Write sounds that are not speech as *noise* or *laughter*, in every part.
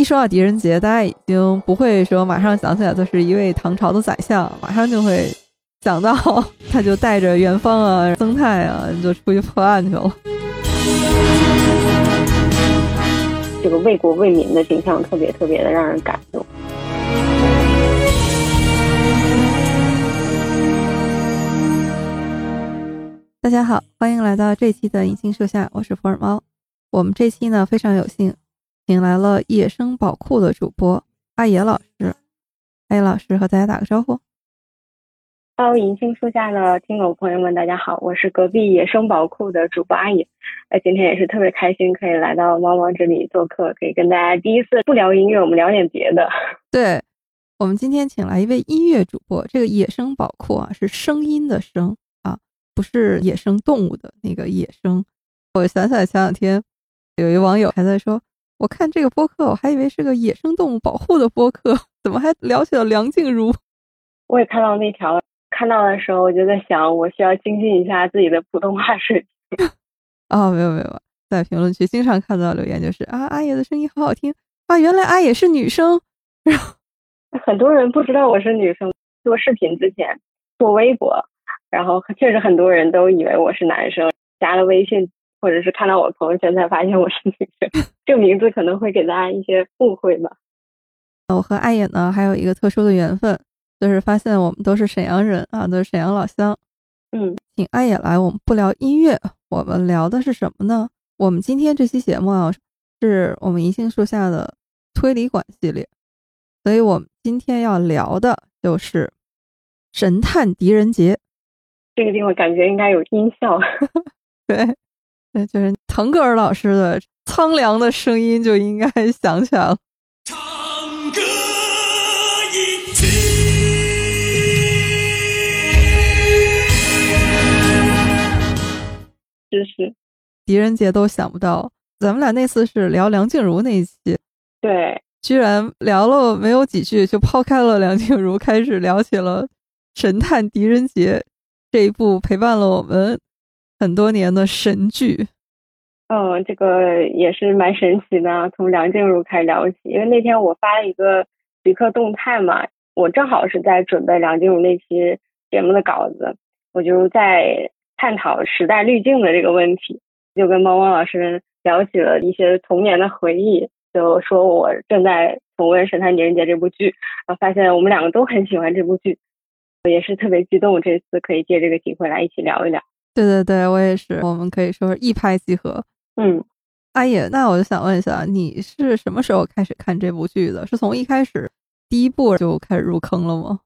一说到狄仁杰，大家已经不会说马上想起来他是一位唐朝的宰相，马上就会想到他就带着元芳啊、曾泰啊，就出去破案去了。这个为国为民的形象特别特别的让人感动。大家好，欢迎来到这期的银杏树下，我是福尔猫。我们这期呢非常有幸，请来了野生宝库的主播阿野老师。阿野老师和大家打个招呼。Hello，银杏树下的听友朋友们，大家好，我是隔壁野生宝库的主播阿野。呃，今天也是特别开心，可以来到猫猫这里做客，可以跟大家第一次不聊音乐，我们聊点别的。*laughs* 对，我们今天请来一位音乐主播，这个野生宝库啊是声音的声啊。不是野生动物的那个野生，我想起来前两天有一网友还在说，我看这个播客，我还以为是个野生动物保护的播客，怎么还聊起了梁静茹？我也看到那条，看到的时候我就在想，我需要精进一下自己的普通话水平。*laughs* 哦，没有没有，在评论区经常看到留言就是啊，阿野的声音好好听啊，原来阿野是女生。*laughs* 然后 *laughs* 很多人不知道我是女生，做视频之前做微博。然后确实很多人都以为我是男生，加了微信或者是看到我朋友圈才发现我是女生。这个名字可能会给大家一些误会吧。我和艾野呢还有一个特殊的缘分，就是发现我们都是沈阳人啊，都是沈阳老乡。嗯，请艾野来，我们不聊音乐，我们聊的是什么呢？我们今天这期节目啊，是我们银杏树下的推理馆系列，所以我们今天要聊的就是神探狄仁杰。这个地方感觉应该有音效，*laughs* 对，对，就是腾格尔老师的苍凉的声音就应该 *laughs* 响起来了。唱歌一曲，是是，狄仁杰都想不到，咱们俩那次是聊梁静茹那一期，对，居然聊了没有几句就抛开了梁静茹，开始聊起了神探狄仁杰。这一部陪伴了我们很多年的神剧，嗯，这个也是蛮神奇的。从梁静茹开始聊起，因为那天我发了一个即刻动态嘛，我正好是在准备梁静茹那期节目的稿子，我就在探讨时代滤镜的这个问题，就跟猫猫老师聊起了一些童年的回忆，就说我正在重温《神探狄仁杰》这部剧，然后发现我们两个都很喜欢这部剧。我也是特别激动，这次可以借这个机会来一起聊一聊。对对对，我也是。我们可以说是一拍即合。嗯，阿野，那我就想问一下，你是什么时候开始看这部剧的？是从一开始第一部就开始入坑了吗？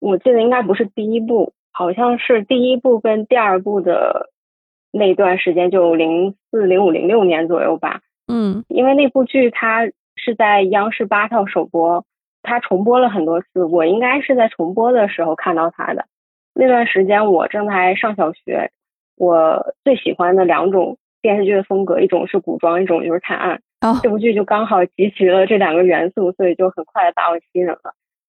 我记得应该不是第一部，好像是第一部跟第二部的那段时间，就零四、零五、零六年左右吧。嗯，因为那部剧它是在央视八套首播。它重播了很多次，我应该是在重播的时候看到它的。那段时间我正在上小学，我最喜欢的两种电视剧的风格，一种是古装，一种就是探案。这部剧就刚好集齐了这两个元素，所以就很快的把我吸引了。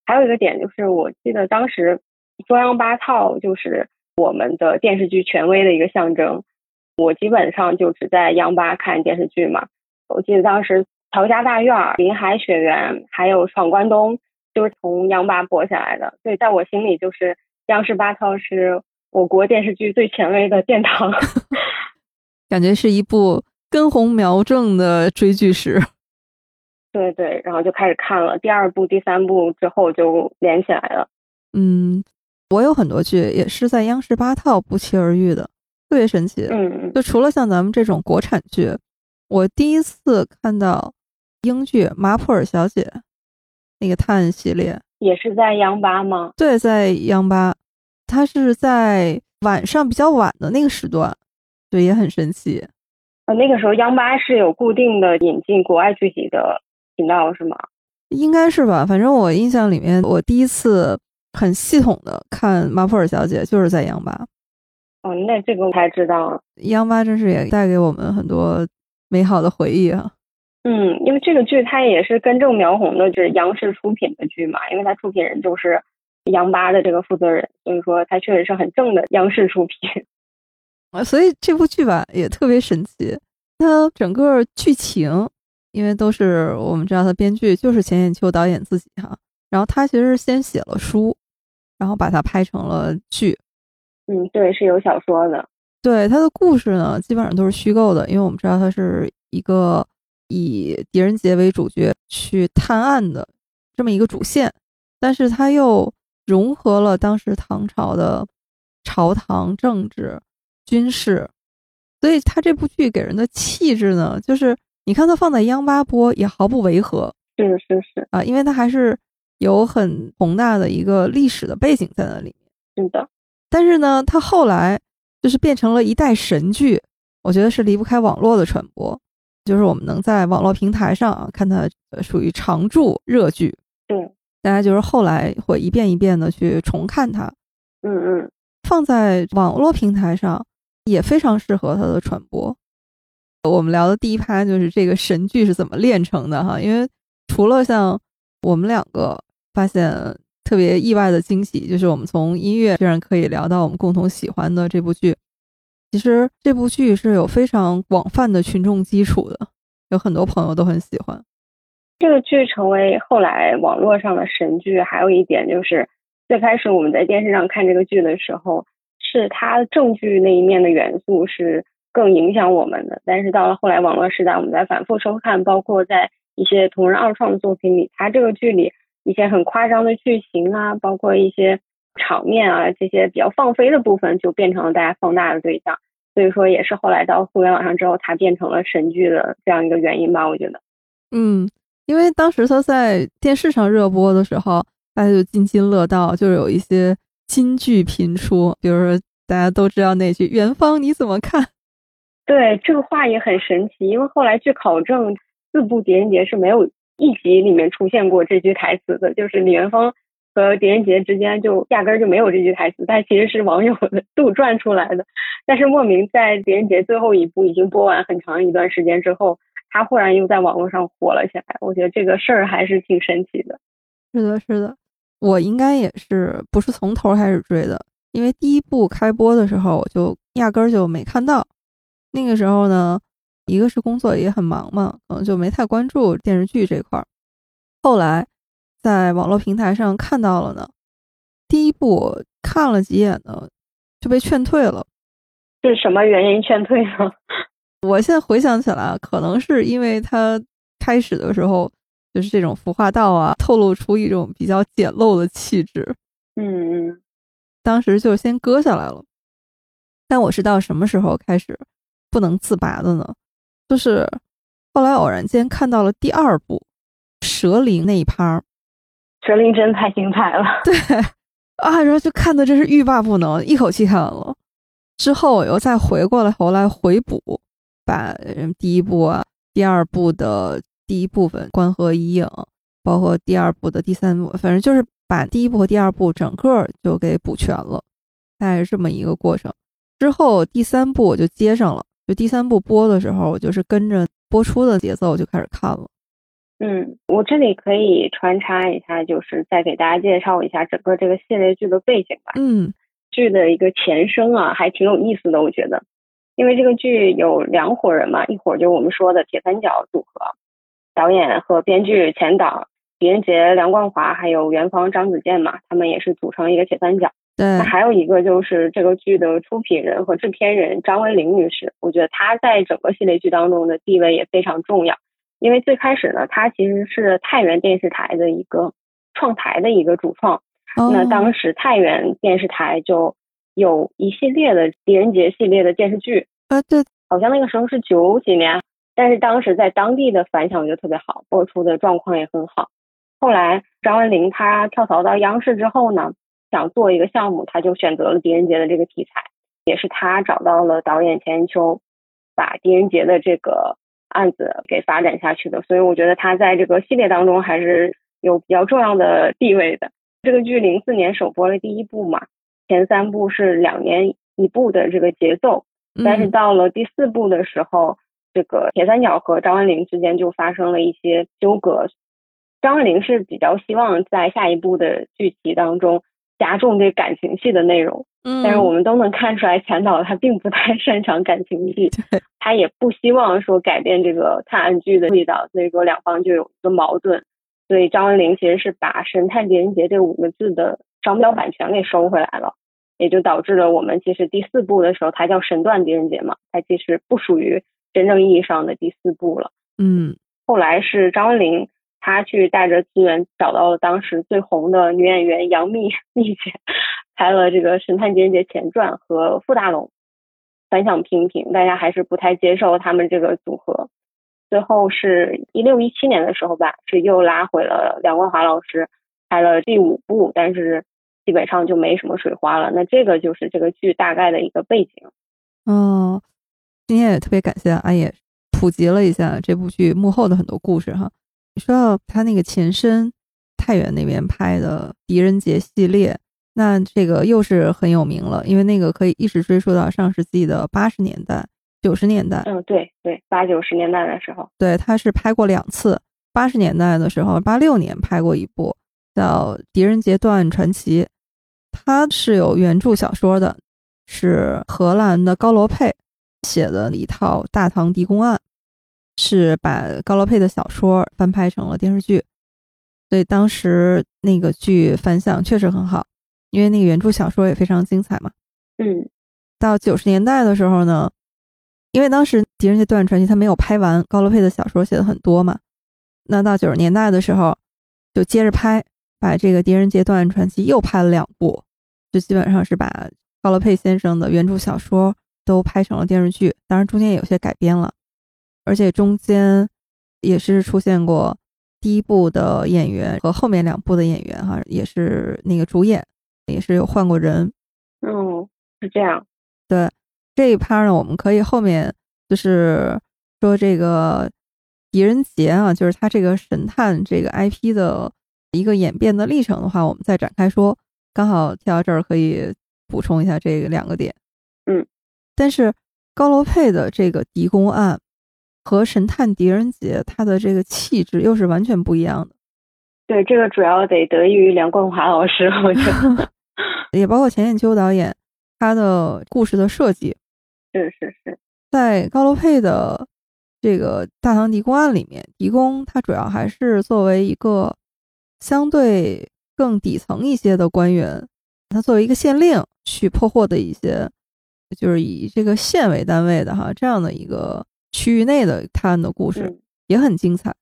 还有一个点就是，我记得当时中央八套就是我们的电视剧权威的一个象征。我基本上就只在央八看电视剧嘛。我记得当时。乔家大院、林海雪原，还有闯关东，就是从央八播下来的。所以在我心里，就是央视八套是我国电视剧最权威的殿堂。*laughs* 感觉是一部根红苗正的追剧史。*laughs* 对对，然后就开始看了第二部、第三部之后就连起来了。嗯，我有很多剧也是在央视八套不期而遇的，特别神奇。嗯，就除了像咱们这种国产剧，我第一次看到。英剧《马普尔小姐》那个探案系列也是在央八吗？对，在央八，它是在晚上比较晚的那个时段，对，也很神奇。呃，那个时候央八是有固定的引进国外剧集的频道是吗？应该是吧，反正我印象里面，我第一次很系统的看《马普尔小姐》就是在央八。哦，那这个我才知道。央八真是也带给我们很多美好的回忆啊。嗯，因为这个剧它也是根正苗红的，就是央视出品的剧嘛，因为它出品人就是央八的这个负责人，所以说它确实是很正的央视出品 *laughs* 啊。所以这部剧吧也特别神奇，它整个剧情因为都是我们知道它编剧就是钱雁秋导演自己哈，然后他其实是先写了书，然后把它拍成了剧。嗯，对，是有小说的。对他的故事呢，基本上都是虚构的，因为我们知道他是一个以狄仁杰为主角去探案的这么一个主线，但是他又融合了当时唐朝的朝堂政治、军事，所以他这部剧给人的气质呢，就是你看他放在央八播也毫不违和。是是是啊，因为他还是有很宏大的一个历史的背景在那里面。是的。但是呢，他后来就是变成了一代神剧，我觉得是离不开网络的传播，就是我们能在网络平台上啊看它，属于常驻热剧。对，大家就是后来会一遍一遍的去重看它。嗯嗯，放在网络平台上也非常适合它的传播。我们聊的第一趴就是这个神剧是怎么炼成的哈，因为除了像我们两个发现。特别意外的惊喜，就是我们从音乐居然可以聊到我们共同喜欢的这部剧。其实这部剧是有非常广泛的群众基础的，有很多朋友都很喜欢。这个剧成为后来网络上的神剧，还有一点就是，最开始我们在电视上看这个剧的时候，是它正剧那一面的元素是更影响我们的。但是到了后来网络时代，我们在反复收看，包括在一些同人二创的作品里，它这个剧里。一些很夸张的剧情啊，包括一些场面啊，这些比较放飞的部分，就变成了大家放大的对象。所以说，也是后来到互联网上之后，它变成了神剧的这样一个原因吧。我觉得，嗯，因为当时它在电视上热播的时候，大家就津津乐道，就是有一些金句频出，比如说大家都知道那句“元芳你怎么看”，对这个话也很神奇，因为后来据考证，四部狄仁杰是没有。一集里面出现过这句台词的，就是李元芳和狄仁杰之间就压根儿就没有这句台词，但其实是网友的杜撰出来的。但是莫名在狄仁杰最后一部已经播完很长一段时间之后，他忽然又在网络上火了起来。我觉得这个事儿还是挺神奇的。是的，是的，我应该也是不是从头开始追的，因为第一部开播的时候我就压根儿就没看到。那个时候呢。一个是工作也很忙嘛，可能就没太关注电视剧这块儿。后来在网络平台上看到了呢，第一部看了几眼呢，就被劝退了。是什么原因劝退呢？*laughs* 我现在回想起来，可能是因为他开始的时候就是这种服化道啊，透露出一种比较简陋的气质。嗯嗯，当时就先割下来了。但我是到什么时候开始不能自拔的呢？就是后来偶然间看到了第二部蛇灵那一趴，蛇灵真太精彩了。*laughs* 对啊，然后就看的真是欲罢不能，一口气看完了。之后我又再回过来头来回补，把第一部啊、第二部的第一部分关河遗影，包括第二部的第三部，反正就是把第一部和第二部整个就给补全了，大概是这么一个过程。之后第三部我就接上了。就第三部播的时候，我就是跟着播出的节奏就开始看了。嗯，我这里可以穿插一下，就是再给大家介绍一下整个这个系列剧的背景吧。嗯，剧的一个前身啊，还挺有意思的，我觉得，因为这个剧有两伙人嘛，一伙就我们说的铁三角组合，导演和编剧钱导、狄仁杰、梁冠华，还有元芳、张子健嘛，他们也是组成一个铁三角。对，那还有一个就是这个剧的出品人和制片人张文玲女士，我觉得她在整个系列剧当中的地位也非常重要。因为最开始呢，他其实是太原电视台的一个创台的一个主创。那当时太原电视台就有一系列的狄仁杰系列的电视剧。啊，对，好像那个时候是九几年，但是当时在当地的反响就特别好，播出的状况也很好。后来张文玲她跳槽到央视之后呢。想做一个项目，他就选择了狄仁杰的这个题材，也是他找到了导演钱雁秋，把狄仁杰的这个案子给发展下去的。所以我觉得他在这个系列当中还是有比较重要的地位的。这个剧零四年首播了第一部嘛，前三部是两年一部的这个节奏，但是到了第四部的时候，这个铁三角和张文玲之间就发生了一些纠葛。张文玲是比较希望在下一部的剧集当中。加重这感情戏的内容，嗯，但是我们都能看出来，钱导他并不太 *laughs* 擅长感情戏，他也不希望说改变这个探案剧的味道，所以说两方就有一个矛盾。所以张文玲其实是把“神探狄仁杰”这五个字的商标版权给收回来了，也就导致了我们其实第四部的时候，它叫《神断狄仁杰》嘛，它其实不属于真正意义上的第四部了。嗯后来是张文玲，她去带着资源找到了当时最红的女演员杨幂 *laughs* 幂姐，拍了这个《神探狄仁杰前传》和傅大龙，反响平平，大家还是不太接受他们这个组合。最后是一六一七年的时候吧，是又拉回了梁冠华老师拍了第五部，但是基本上就没什么水花了。那这个就是这个剧大概的一个背景。哦，今天也特别感谢阿野普及了一下这部剧幕后的很多故事哈。你说到他那个前身太原那边拍的狄仁杰系列，那这个又是很有名了，因为那个可以一直追溯到上世纪的八十年代、九十年代。嗯，对对，八九十年代的时候，对，他是拍过两次。八十年代的时候，八六年拍过一部叫《狄仁杰断案传奇》，它是有原著小说的，是荷兰的高罗佩写的一套大唐狄公案，是把高罗佩的小说翻拍成了电视剧，所以当时那个剧反响确实很好，因为那个原著小说也非常精彩嘛。嗯到九十年代的时候呢，因为当时《狄仁杰断案传奇》他没有拍完，高罗佩的小说写的很多嘛，那到九十年代的时候就接着拍，把这个《狄仁杰断案传奇》又拍了两部，就基本上是把高罗佩先生的原著小说都拍成了电视剧，当然中间也有些改编了，而且中间也是出现过第一部的演员和后面两部的演员哈，也是那个主演也是有换过人，嗯，是这样。对这一趴呢，我们可以后面就是说这个狄仁杰啊，就是他这个神探这个 IP 的一个演变的历程的话，我们再展开说。刚好跳到这儿可以补充一下这个两个点。嗯，但是高罗佩的这个狄公案和神探狄仁杰，他的这个气质又是完全不一样的。对，这个主要得得益于梁冠华老师，我觉得 *laughs* 也包括钱雁秋导演他的故事的设计。是是是，在高罗佩的这个《大唐狄公案》里面，狄公他主要还是作为一个相对更底层一些的官员，他作为一个县令去破获的一些，就是以这个县为单位的哈这样的一个区域内的探案的故事嗯也很精彩。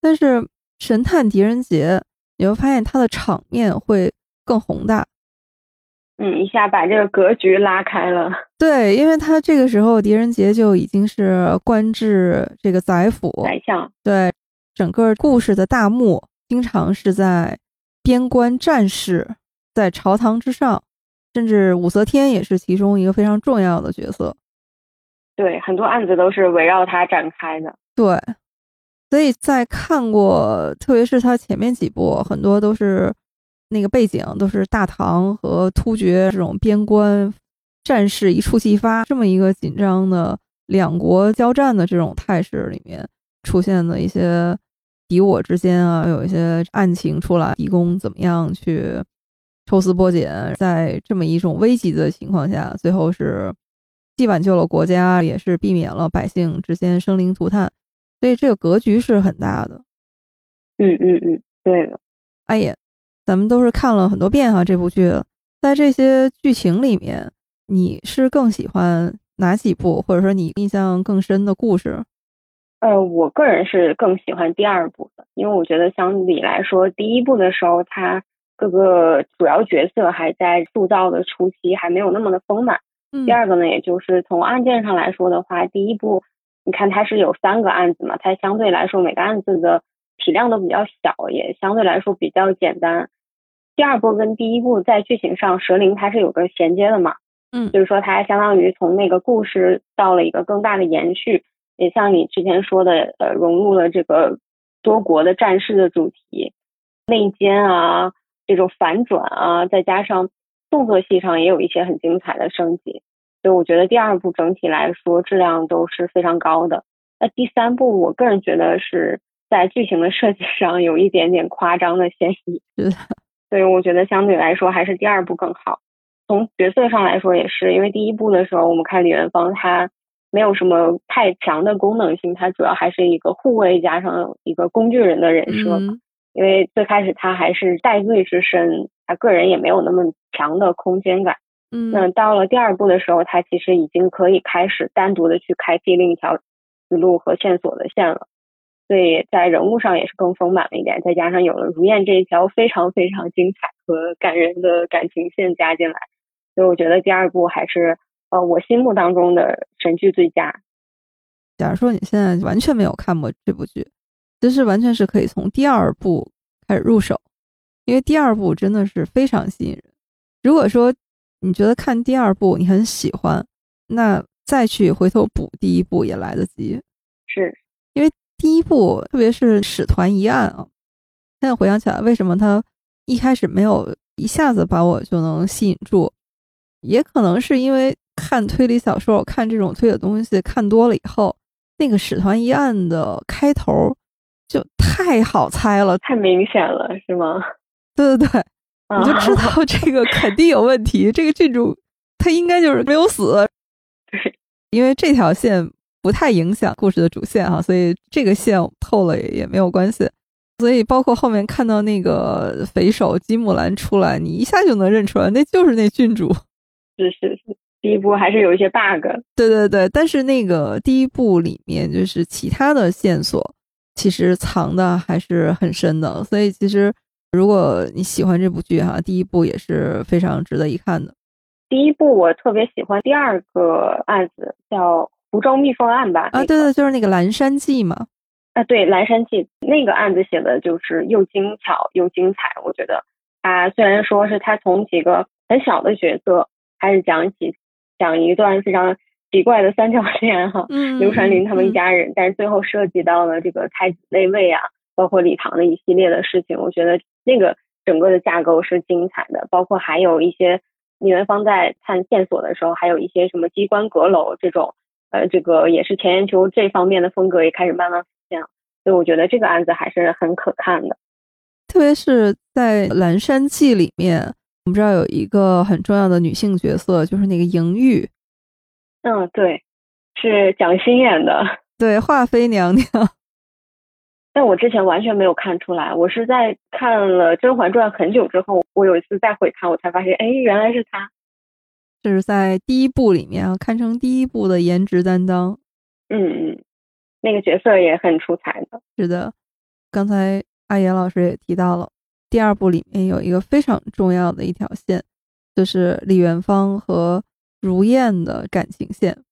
但是神探狄仁杰，你会发现他的场面会更宏大，嗯，一下把这个格局拉开了。对，因为他这个时候狄仁杰就已经是官至这个宰辅，宰相，对，整个故事的大幕经常是在边关战事，在朝堂之上，甚至武则天也是其中一个非常重要的角色。对，很多案子都是围绕他展开的。对，所以在看过，特别是他前面几部，很多都是那个背景都是大唐和突厥这种边关战事一触即发这么一个紧张的两国交战的这种态势里面出现的一些敌我之间啊，有一些案情出来，狄公怎么样去抽丝剥茧，在这么一种危急的情况下，最后是既挽救了国家，也是避免了百姓之间生灵涂炭。所以这个格局是很大的。嗯嗯嗯，对的。哎呀，咱们都是看了很多遍哈这部剧，在这些剧情里面，你是更喜欢哪几部，或者说你印象更深的故事？呃，我个人是更喜欢第二部的，因为我觉得相比来说，第一部的时候，它各个主要角色还在塑造的初期，还没有那么的丰满。嗯第二个呢，也就是从案件上来说的话，第一部你看它是有三个案子嘛，它相对来说每个案子的体量都比较小，也相对来说比较简单。第二部跟第一部在剧情上，蛇灵它是有个衔接的嘛，嗯。就是说它相当于从那个故事到了一个更大的延续，也像你之前说的，呃，融入了这个多国的战事的主题，内奸啊，这种反转啊，再加上动作戏上也有一些很精彩的升级，所以我觉得第二部整体来说质量都是非常高的。那第三部，我个人觉得是在剧情的设计上有一点点夸张的嫌疑，所以我觉得相对来说还是第二部更好。从角色上来说也是，因为第一部的时候我们看李元芳，他没有什么太强的功能性，她主要还是一个护卫加上一个工具人的人设。因为最开始他还是戴罪之身，他个人也没有那么强的空间感。嗯，那到了第二部的时候，他其实已经可以开始单独的去开辟另一条思路和线索的线了，所以在人物上也是更丰满了一点。再加上有了如燕这一条非常非常精彩和感人的感情线加进来，所以我觉得第二部还是呃我心目当中的神剧最佳。假如说你现在完全没有看过这部剧。其实完全是可以从第二部开始入手，因为第二部真的是非常吸引人。如果说你觉得看第二部你很喜欢，那再去回头补第一部也来得及。是第一部，特别是使团一案啊，现在回想起来，为什么他一开始没有一下子把我就能吸引住？也可能是因为看推理小说，看这种推理东西看多了以后，那个使团一案的开头。就太好猜了，太明显了，是吗？对对对，我就知道 *laughs* 这个肯定有问题。这个郡主他应该就是没有死，*laughs* 对，因为这条线不太影响故事的主线哈，所以这个线透了也没有关系。所以包括后面看到那个匪首金木兰出来，你一下就能认出来，那就是那郡主。是是是，第一部还是有一些 bug。对对对，但是那个第一部里面就是其他的线索。其实藏的还是很深的，所以其实如果你喜欢这部剧哈，第一部也是非常值得一看的。第一部我特别喜欢第二个案子叫《湖州蜜蜂案》吧？啊，对对，就是那个《蓝山记》嘛。啊，对，《蓝山记》那个案子写的就是又精巧又精彩。我觉得他虽然说是他从几个很小的角色开始讲起，讲一段非常。奇怪的三角恋哈，*laughs* 刘传林他们一家人，但是最后涉及到了这个太子内卫啊，包括李唐的一系列的事情，我觉得那个整个的架构是精彩的，包括还有一些李元芳在探线索的时候，还有一些什么机关阁楼这种，呃，这个也是钱雁秋这方面的风格也开始慢慢浮现了，所以我觉得这个案子还是很可看的，特别是在《蓝山记》里面，我们知道有一个很重要的女性角色，就是那个莹玉。嗯，对，是蒋欣演的，*laughs* 对，华妃娘娘。*laughs* 但我之前完全没有看出来，我是在看了《甄嬛传》很久之后，我有一次再回看，我才发现，哎，原来是她。这是在第一部里面啊，堪称第一部的颜值担当。嗯嗯，那个角色也很出彩的。是的，刚才阿岩老师也提到了，第二部里面有一个非常重要的一条线，就是李元芳和。如燕的感情线，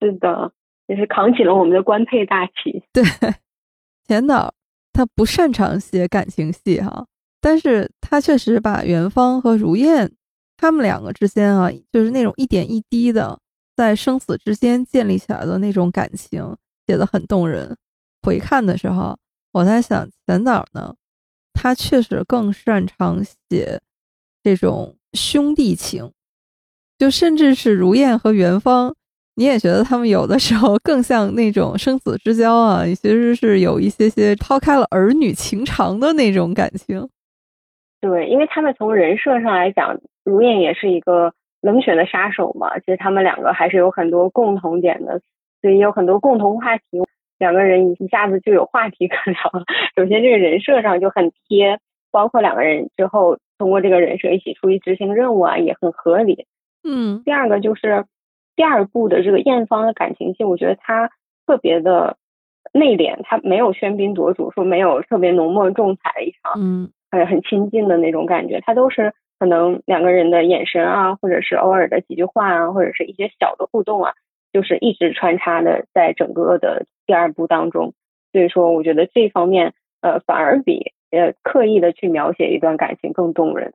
是的，也是扛起了我们的官配大旗。*laughs* 对，钱导他不擅长写感情戏哈，但是他确实把元芳和如燕他们两个之间啊，就是那种一点一滴的在生死之间建立起来的那种感情写得很动人。回看的时候，我在想钱导呢，他确实更擅长写这种兄弟情。就甚至是如燕和元芳，你也觉得他们有的时候更像那种生死之交啊，其实是有一些些抛开了儿女情长的那种感情。对，因为他们从人设上来讲，如燕也是一个冷血的杀手嘛，其实他们两个还是有很多共同点的，所以有很多共同话题，两个人一下子就有话题 *laughs* 可聊了。首先，这个人设上就很贴，包括两个人之后通过这个人设一起出去执行任务啊，也很合理。嗯，第二个就是第二部的这个艳芳的感情戏，我觉得她特别的内敛，她没有喧宾夺主，说没有特别浓墨重彩的一场，嗯，呃，很亲近的那种感觉，她都是可能两个人的眼神啊，或者是偶尔的几句话啊，或者是一些小的互动啊，就是一直穿插的在整个的第二部当中，所以说我觉得这方面呃反而比呃刻意的去描写一段感情更动人。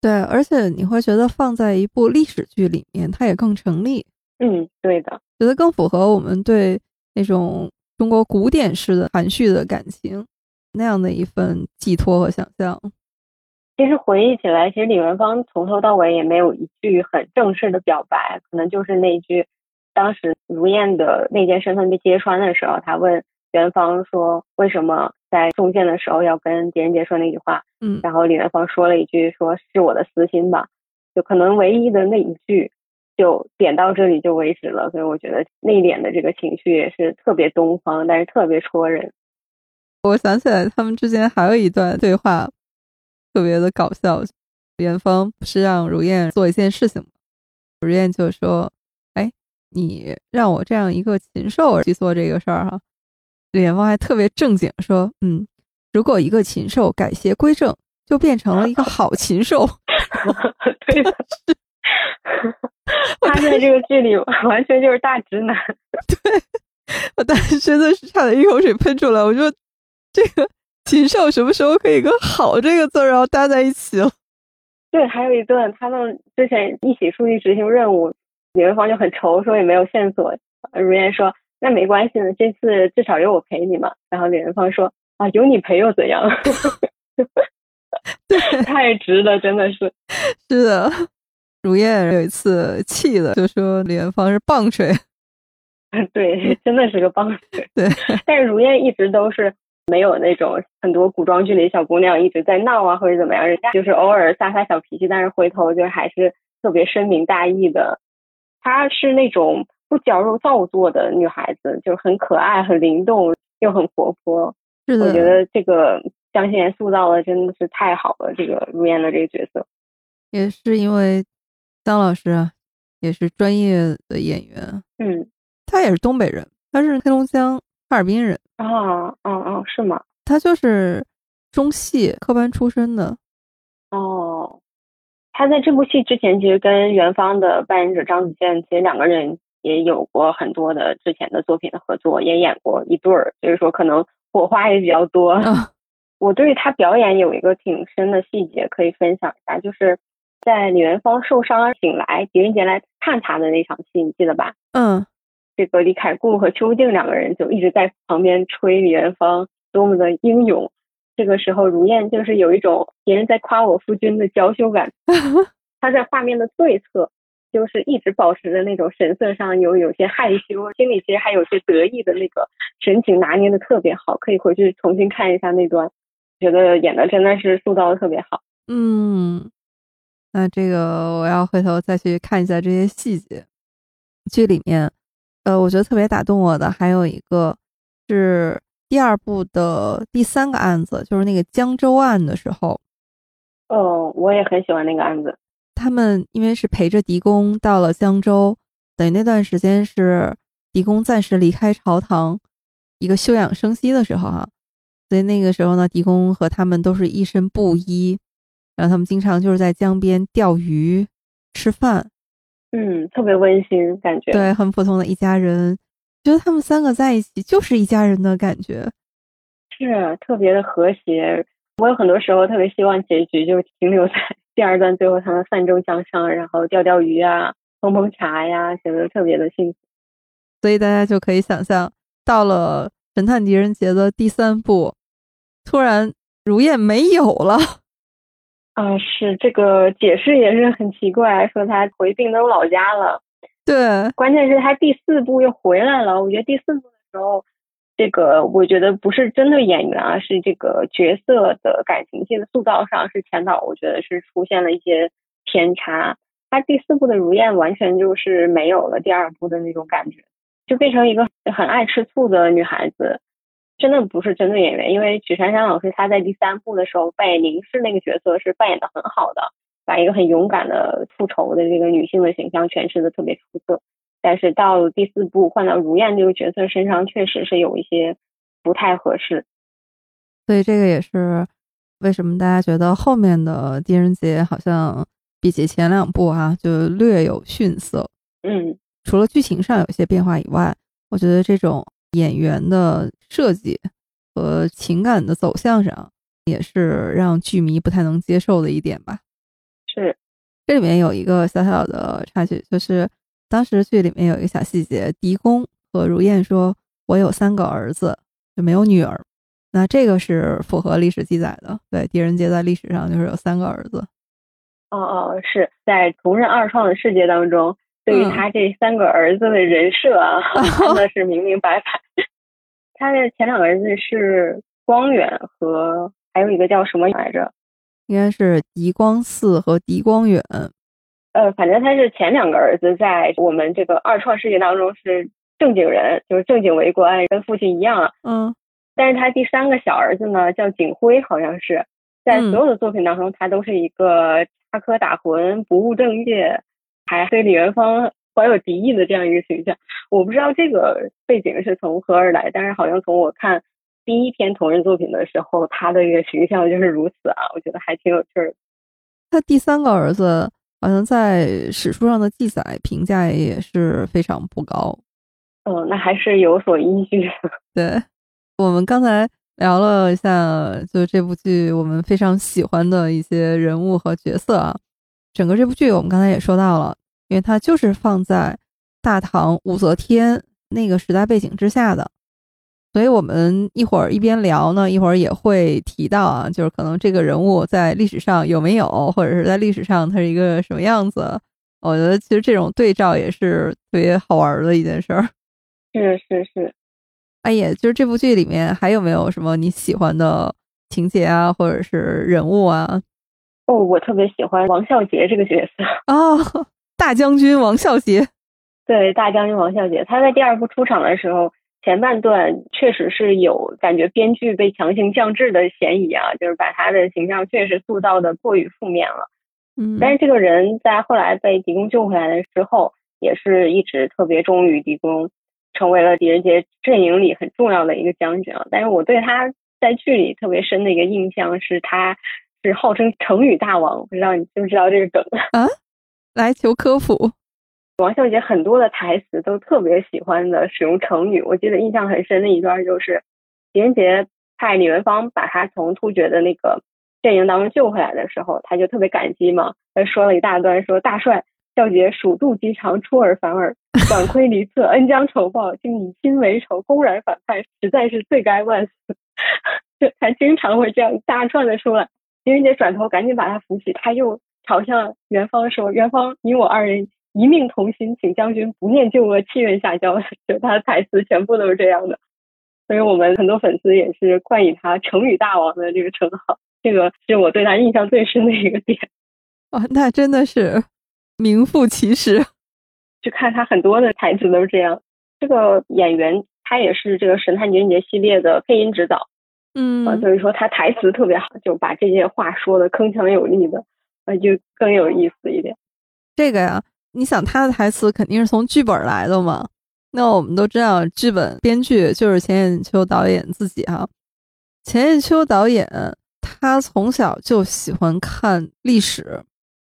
对，而且你会觉得放在一部历史剧里面，它也更成立。嗯，对的，觉得更符合我们对那种中国古典式的含蓄的感情那样的一份寄托和想象。其实回忆起来，其实李元芳从头到尾也没有一句很正式的表白，可能就是那句，当时如燕的那件身份被揭穿的时候，他问元芳说：“为什么？”在送剑的时候要跟狄仁杰说那句话，嗯，然后李元芳说了一句，说是我的私心吧，就可能唯一的那一句就点到这里就为止了。所以我觉得那一点的这个情绪也是特别东方，但是特别戳人。我想起来他们之间还有一段对话，特别的搞笑。元芳不是让如燕做一件事情吗？如燕就说：“哎，你让我这样一个禽兽去做这个事儿哈。”李元芳还特别正经说：“嗯，如果一个禽兽改邪归正，就变成了一个好禽兽。*laughs* ”对的，*laughs* 他在这个剧里完全就是大直男。*laughs* 对，我当时真的是差点一口水喷出来。我说：“这个禽兽什么时候可以跟‘好’这个字儿然后搭在一起了？”对，还有一段，他们之前一起出去执行任务，李元芳就很愁，说也没有线索。如燕说：“那没关系的，这次至少有我陪你嘛。”然后李元芳说：“啊，有你陪又怎样？” *laughs* 对，太值了，真的是。是的，如燕有一次气的就说李元芳是棒槌。对，真的是个棒槌。对，但是如燕一直都是。没有那种很多古装剧里小姑娘一直在闹啊或者怎么样，人家就是偶尔撒撒小脾气，但是回头就还是特别深明大义的。她是那种不矫揉造作的女孩子，就很可爱、很灵动又很活泼。是的，我觉得这个江心妍塑造的真的是太好了。这个如烟的这个角色，也是因为张老师啊，也是专业的演员。嗯，他也是东北人，他是黑龙江哈尔滨人。啊，嗯嗯，是吗？他就是中戏科班出身的。哦，他在这部戏之前，其实跟元芳的扮演者张子健，其实两个人也有过很多的之前的作品的合作，也演过一对儿，所以说可能火花也比较多。*laughs* 我对他表演有一个挺深的细节可以分享一下，就是在李元芳受伤醒来，狄仁杰来看他的那场戏，你记得吧？嗯。这个李凯顾和邱静两个人就一直在旁边吹李元芳多么的英勇。这个时候，如燕就是有一种别人在夸我夫君的娇羞感。*laughs* 他在画面的对侧，就是一直保持着那种神色上有有些害羞，心里其实还有些得意的那个神情拿捏的特别好。可以回去重新看一下那段，觉得演的真的是塑造的特别好。嗯，那这个我要回头再去看一下这些细节，剧里面。呃，我觉得特别打动我的还有一个是第二部的第三个案子，就是那个江州案的时候。哦，我也很喜欢那个案子。他们因为是陪着狄公到了江州，等于那段时间是狄公暂时离开朝堂，一个休养生息的时候哈。所以那个时候呢，狄公和他们都是一身布衣，然后他们经常就是在江边钓鱼、吃饭。嗯，特别温馨感觉，对，很普通的一家人，觉得他们三个在一起就是一家人的感觉，是特别的和谐。我有很多时候特别希望结局就停留在 *laughs* 第二段最后他们泛舟江上，然后钓钓鱼啊，烹烹茶呀，显得特别的幸福。所以大家就可以想象，到了《神探狄仁杰》的第三部，突然如燕没有了。啊，是这个解释也是很奇怪，说他回定州老家了。对，关键是他第四部又回来了。我觉得第四部的时候，这个我觉得不是针对演员啊，是这个角色的感情线的塑造上是前导，我觉得是出现了一些偏差。他第四部的如燕完全就是没有了第二部的那种感觉，就变成一个很爱吃醋的女孩子。真的不是针对演员，因为曲珊珊老师她在第三部的时候扮演宁氏那个角色是扮演的很好的，把一个很勇敢的复仇的这个女性的形象诠释的特别出色。但是到第四部换到如燕这个角色身上，确实是有一些不太合适。所以这个也是为什么大家觉得后面的狄仁杰好像比起前两部啊就略有逊色。嗯，除了剧情上有些变化以外，我觉得这种。演员的设计和情感的走向上，也是让剧迷不太能接受的一点吧。是，这里面有一个小小的插曲，就是当时剧里面有一个小细节，狄公和如燕说：“我有三个儿子，就没有女儿。”那这个是符合历史记载的。对，狄仁杰在历史上就是有三个儿子。哦哦，是在同人二创的世界当中。对于他这三个儿子的人设啊，*laughs* 真的是明明白白。他的前两个儿子是光远和还有一个叫什么来着？应该是狄光嗣和狄光远。呃，反正他是前两个儿子在我们这个二创世界当中是正经人，就是正经为官，跟父亲一样。嗯，但是他第三个小儿子呢叫景辉，好像是在所有的作品当中，他都是一个插科打诨、不务正业，还对李元芳怀有敌意的这样一个形象。我不知道这个背景是从何而来，但是好像从我看第一篇同人作品的时候，他的一个形象就是如此啊，我觉得还挺有趣的。他第三个儿子好像在史书上的记载评价也是非常不高。嗯，那还是有所依据。*laughs* 对，我们刚才聊了一下，就这部剧我们非常喜欢的一些人物和角色啊。整个这部剧我们刚才也说到了，因为它就是放在大唐武则天那个时代背景之下的，所以我们一会儿一边聊呢，一会儿也会提到啊，就是可能这个人物在历史上有没有，或者是在历史上他是一个什么样子。我觉得其实这种对照也是特别好玩的一件事儿。是是是，哎呀，就是这部剧里面还有没有什么你喜欢的情节啊，或者是人物啊？哦，我特别喜欢王孝杰这个角色哦，大将军王孝杰。对，大将军王孝杰，他在第二部出场的时候，前半段确实是有感觉编剧被强行降智的嫌疑啊，就是把他的形象确实塑造的过于负面了。嗯，但是这个人在后来被狄公救回来的时候，也是一直特别忠于狄公。成为了狄仁杰阵营里很重要的一个将军啊！但是我对他在剧里特别深的一个印象是，他是号称成语大王，不知道你知不知道这个梗 *laughs* 啊？来求科普。王孝杰很多的台词都特别喜欢的使用成语，我记得印象很深的一段就是，狄仁杰派李元芳把他从突厥的那个阵营当中救回来的时候，他就特别感激嘛，他说了一大段说大帅。孝杰鼠肚鸡肠，出尔反尔，短亏离策，恩将仇报，竟以亲为仇，公然反叛，实在是罪该万死。*laughs* 就他经常会这样大串的说来。狄仁杰转头赶紧把他扶起，他又朝向元芳说：“元芳，你我二人一命同心，请将军不念旧恶，弃刃下交。*laughs* ”就他的台词全部都是这样的，所以我们很多粉丝也是冠以他“成语大王”的这个称号。这个是我对他印象最深的一个点。*laughs* 哦，那真的是。名副其实，就看他很多的台词都是这样。这个演员他也是这个《神探狄仁杰》系列的配音指导，嗯，所以说他台词特别好，就把这些话说的铿锵有力的，呃，就更有意思一点。这个呀，你想他的台词肯定是从剧本来的嘛？那我们都知道，剧本编剧就是钱雁秋导演自己哈。钱雁秋导演他从小就喜欢看历史，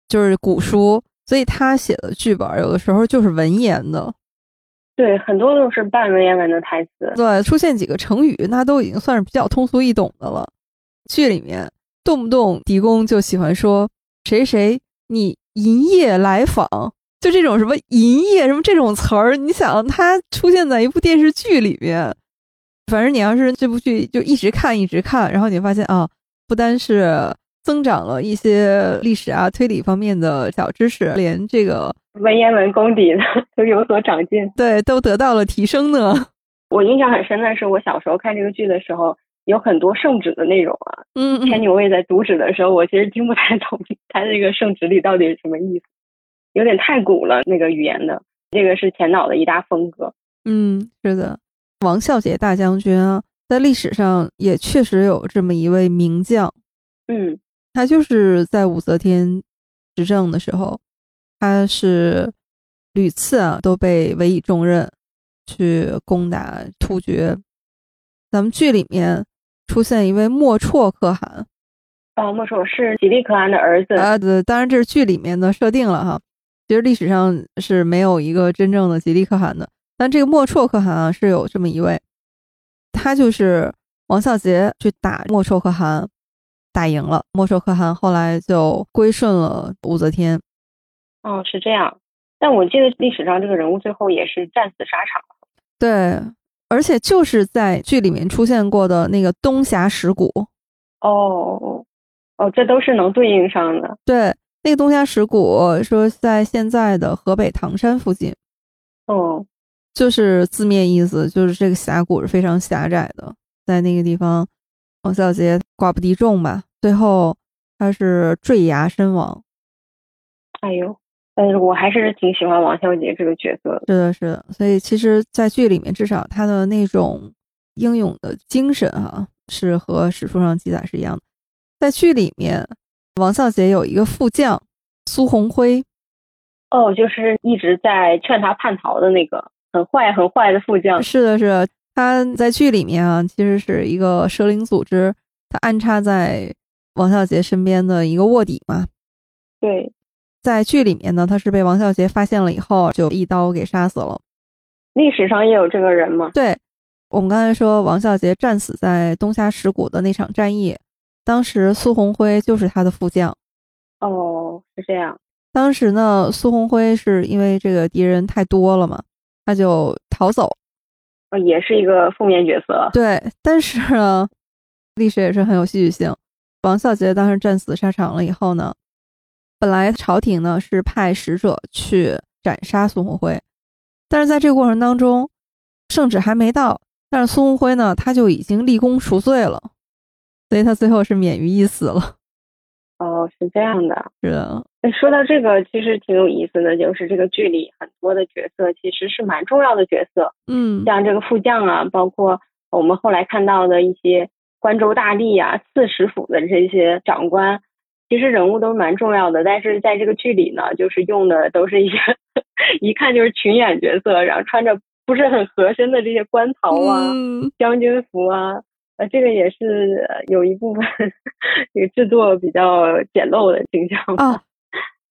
就是古书。所以他写的剧本有的时候就是文言的，对，很多都是半文言文的台词。对，出现几个成语，那都已经算是比较通俗易懂的了。剧里面动不动狄公就喜欢说谁谁你营业来访，就这种什么营业什么这种词儿，你想它出现在一部电视剧里面，反正你要是这部剧就一直看一直看，然后你发现啊，不单是。增长了一些历史啊、推理方面的小知识，连这个文言文功底 *laughs* 都有所长进，对，都得到了提升呢。我印象很深的是，我小时候看这个剧的时候，有很多圣旨的内容啊。嗯，天牛卫在读旨的时候，我其实听不太懂他这个圣旨里到底是什么意思，有点太古了那个语言的。这个是前导的一大风格。嗯，是的，王孝杰大将军啊，在历史上也确实有这么一位名将。嗯。他就是在武则天执政的时候，他是屡次啊都被委以重任去攻打突厥。咱们剧里面出现一位莫绰可汗，哦，莫绰是吉利可汗的儿子啊。对，当然这是剧里面的设定了哈。其实历史上是没有一个真正的吉利可汗的，但这个莫绰可汗啊是有这么一位，他就是王孝杰去打莫绰可汗。打赢了，莫绰可汗后来就归顺了武则天。哦，是这样。但我记得历史上这个人物最后也是战死沙场。对，而且就是在剧里面出现过的那个东峡石谷。哦，哦，这都是能对应上的。对，那个东峡石谷说在现在的河北唐山附近。哦，就是字面意思，就是这个峡谷是非常狭窄的，在那个地方。王小杰寡不敌众吧，最后他是坠崖身亡。哎呦，但是我还是挺喜欢王孝杰这个角色的。是的，是的。所以其实，在剧里面，至少他的那种英勇的精神哈，是和史书上记载是一样的。在剧里面，王孝杰有一个副将苏鸿辉。哦，就是一直在劝他叛逃的那个很坏很坏的副将。是的，是的，他在剧里面啊，其实是一个蛇灵组织，他安插在王孝杰身边的一个卧底嘛。对，在剧里面呢，他是被王孝杰发现了以后，就一刀给杀死了。历史上也有这个人吗？对，我们刚才说王孝杰战死在东峡石谷的那场战役，当时苏鸿辉就是他的副将。哦，是这样。当时呢，苏鸿辉是因为这个敌人太多了嘛，他就逃走，呃，也是一个负面角色。对，但是呢，历史也是很有戏剧性。王孝杰当时战死沙场了以后呢，本来朝廷呢是派使者去斩杀苏鸿辉，但是在这个过程当中，圣旨还没到，但是苏鸿辉呢他就已经立功赎罪了，所以他最后是免于一死了。哦，是这样的，是的。说到这个，其实挺有意思的，就是这个剧里很多的角色其实是蛮重要的角色，嗯，像这个副将啊，包括我们后来看到的一些关州大吏啊、刺史府的这些长官，其实人物都蛮重要的。但是在这个剧里呢，就是用的都是一些一看就是群演角色，然后穿着不是很合身的这些官袍啊、将军服啊。呃，这个也是有一部分这个制作比较简陋的形象啊。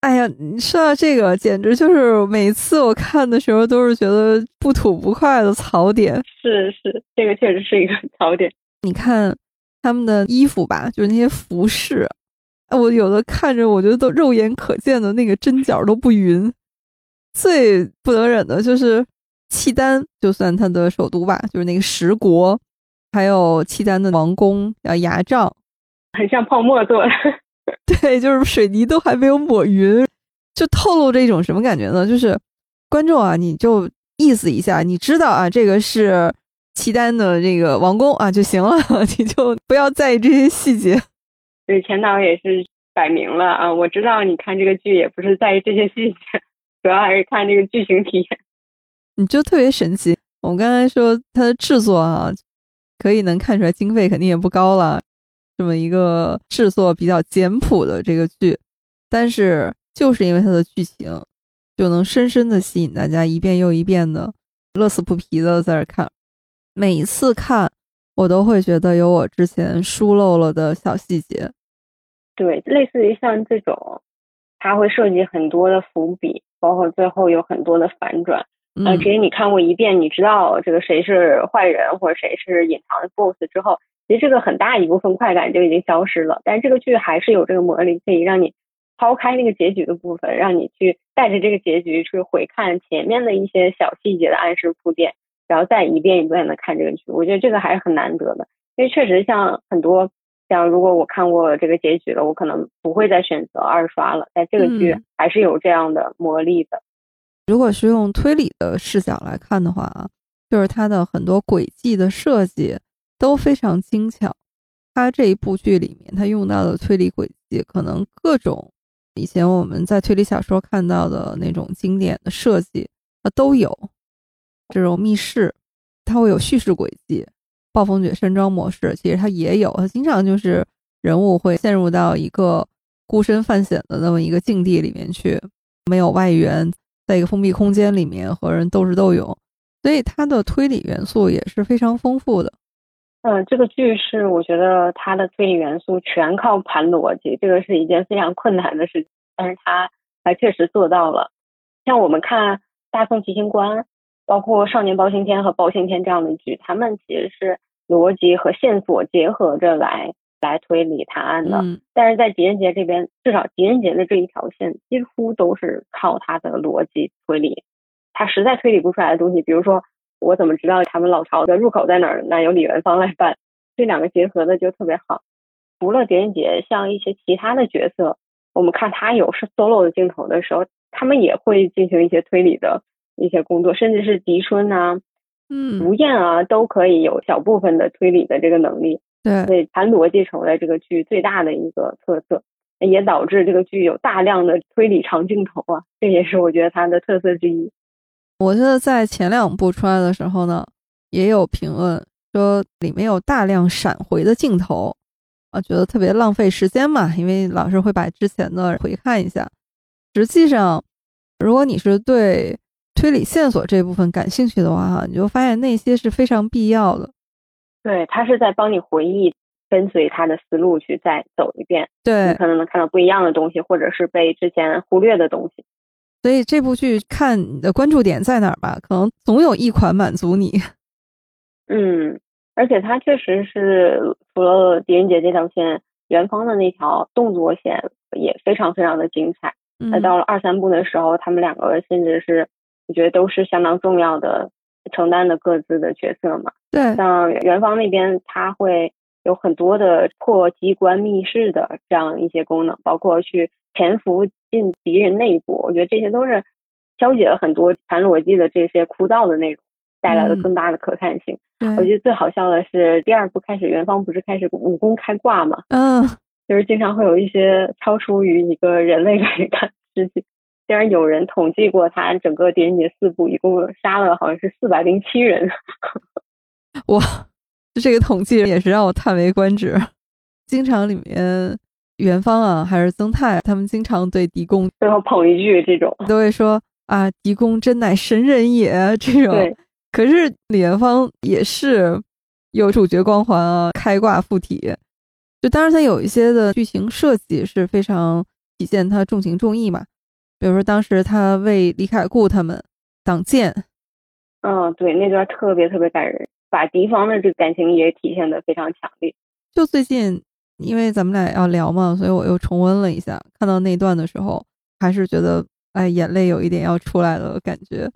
哎呀，你说到这个，简直就是每次我看的时候都是觉得不吐不快的槽点。是是，这个确实是一个槽点。你看他们的衣服吧，就是那些服饰，我有的看着我觉得都肉眼可见的那个针脚都不匀。最不得忍的就是契丹，就算他的首都吧，就是那个十国。还有契丹的王宫啊，牙帐，很像泡沫做的。*laughs* 对，就是水泥都还没有抹匀，就透露着一种什么感觉呢？就是观众啊，你就意思一下，你知道啊，这个是契丹的这个王宫啊就行了，*laughs* 你就不要在意这些细节。对，钱导也是摆明了啊，我知道你看这个剧也不是在意这些细节，*laughs* 主要还是看这个剧情体验。你就特别神奇。我们刚才说它的制作啊。可以能看出来，经费肯定也不高了，这么一个制作比较简朴的这个剧，但是就是因为它的剧情，就能深深的吸引大家一遍又一遍的乐此不疲的在这看。每一次看，我都会觉得有我之前疏漏了的小细节。对，类似于像这种，它会设计很多的伏笔，包括最后有很多的反转。呃，其实你看过一遍，你知道这个谁是坏人或者谁是隐藏的 BOSS 之后，其实这个很大一部分快感就已经消失了。但是这个剧还是有这个魔力，可以让你抛开那个结局的部分，让你去带着这个结局去回看前面的一些小细节的暗示铺垫，然后再一遍一遍的看这个剧。我觉得这个还是很难得的，因为确实像很多像如果我看过这个结局了，我可能不会再选择二刷了。但这个剧还是有这样的魔力的。如果是用推理的视角来看的话啊，就是它的很多轨迹的设计都非常精巧。它这一部剧里面，它用到的推理轨迹，可能各种以前我们在推理小说看到的那种经典的设计啊都有。这种密室，它会有叙事轨迹；暴风雪山庄模式，其实它也有。它经常就是人物会陷入到一个孤身犯险的那么一个境地里面去，没有外援。在一个封闭空间里面和人斗智斗勇，所以它的推理元素也是非常丰富的。嗯，这个剧是我觉得它的推理元素全靠盘逻辑，这个是一件非常困难的事情，但是它还确实做到了。像我们看《大宋提刑官》，包括《少年包青天》和《包青天》这样的剧，他们其实是逻辑和线索结合着来。来推理探案的，但是在狄仁杰这边，至少狄仁杰的这一条线几乎都是靠他的逻辑推理，他实在推理不出来的东西，比如说我怎么知道他们老巢的入口在哪儿？那由李元芳来办，这两个结合的就特别好。除了狄仁杰，像一些其他的角色，我们看他有是 solo 的镜头的时候，他们也会进行一些推理的一些工作，甚至是狄春啊，嗯，吴燕啊，都可以有小部分的推理的这个能力。对，所以谈逻辑成为了这个剧最大的一个特色。也导致这个剧有大量的推理长镜头啊，这也是我觉得它的特色之一。我觉得在前两部出来的时候呢，也有评论说里面有大量闪回的镜头，啊，觉得特别浪费时间嘛，因为老师会把之前的回看一下。实际上，如果你是对推理线索这部分感兴趣的话，哈，你就发现那些是非常必要的。对他是在帮你回忆，跟随他的思路去再走一遍，对你可能能看到不一样的东西，或者是被之前忽略的东西。所以这部剧看你的关注点在哪儿吧，可能总有一款满足你。*laughs* 嗯，而且它确实是除了狄仁杰这条线，元芳的那条动作线也非常非常的精彩。那到了二三部的时候，他们两个甚至是我觉得都是相当重要的，承担的各自的角色嘛。对，像元芳那边，他会有很多的破机关密室的这样一些功能，包括去潜伏进敌人内部。我觉得这些都是消解了很多谈逻辑的这些枯燥的内容，带来了更大的可看性。我觉得最好笑的是第二部开始，元芳不是开始武功开挂嘛？嗯。就是经常会有一些超出于一个人类来干事情。竟然有人统计过，他整个《狄仁杰》四部一共杀了好像是四百零七人。哇，这个统计也是让我叹为观止。经常里面元芳啊，还是曾泰，他们经常对狄公最后捧一句，这种都会说啊，狄公真乃神人也。这种，可是李元芳也是有主角光环啊，开挂附体。就当然，他有一些的剧情设计是非常体现他重情重义嘛。比如说，当时他为李凯固他们挡箭，嗯，对，那段特别特别感人，把敌方的这个感情也体现的非常强烈。就最近，因为咱们俩要聊嘛，所以我又重温了一下，看到那段的时候，还是觉得哎，眼泪有一点要出来了感觉。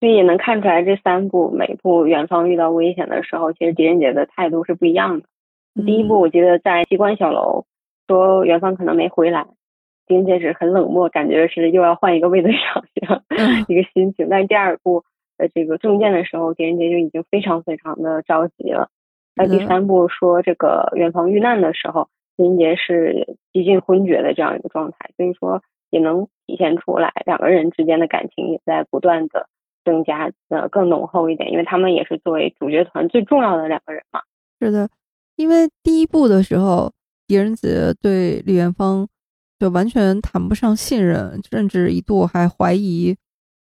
所以也能看出来，这三部每部元芳遇到危险的时候，其实狄仁杰的态度是不一样的。第一部我记得在机关小楼说元芳可能没回来，狄仁杰是很冷漠，感觉是又要换一个位子上去了一个心情。但是第二部的这个中箭的时候，狄仁杰就已经非常非常的着急了。在第三部说这个元芳遇难的时候，狄仁杰是几近昏厥的这样一个状态，所以说也能体现出来两个人之间的感情也在不断的增加，呃，更浓厚一点，因为他们也是作为主角团最重要的两个人嘛。是的。因为第一部的时候，狄仁杰对李元芳就完全谈不上信任，甚至一度还怀疑，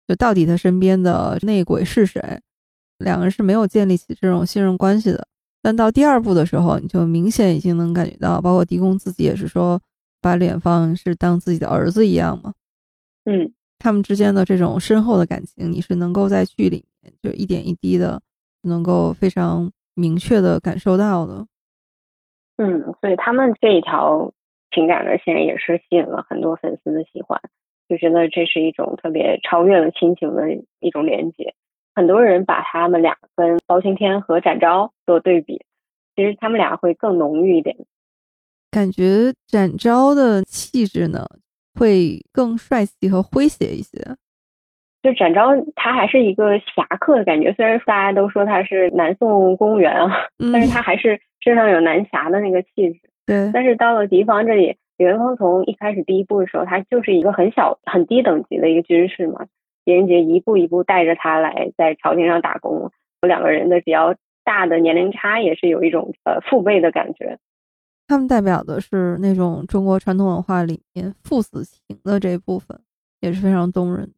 就到底他身边的内鬼是谁。两个人是没有建立起这种信任关系的。但到第二部的时候，你就明显已经能感觉到，包括狄公自己也是说，把脸方是当自己的儿子一样嘛。嗯，他们之间的这种深厚的感情，你是能够在剧里面就一点一滴的，能够非常明确的感受到的。嗯，所以他们这一条情感的线也是吸引了很多粉丝的喜欢，就觉得这是一种特别超越了亲情的一种连接。很多人把他们俩跟包青天和展昭做对比，其实他们俩会更浓郁一点。感觉展昭的气质呢，会更帅气和诙谐一些。就展昭，他还是一个侠客的感觉，虽然大家都说他是南宋公务员啊，但是他还是。身上有南侠的那个气质，对。但是到了敌方这里，李元芳从一开始第一步的时候，他就是一个很小、很低等级的一个军士嘛。狄仁杰一步一步带着他来在朝廷上打工，两个人的比较大的年龄差，也是有一种呃父辈的感觉。他们代表的是那种中国传统文化里面父子情的这一部分，也是非常动人的。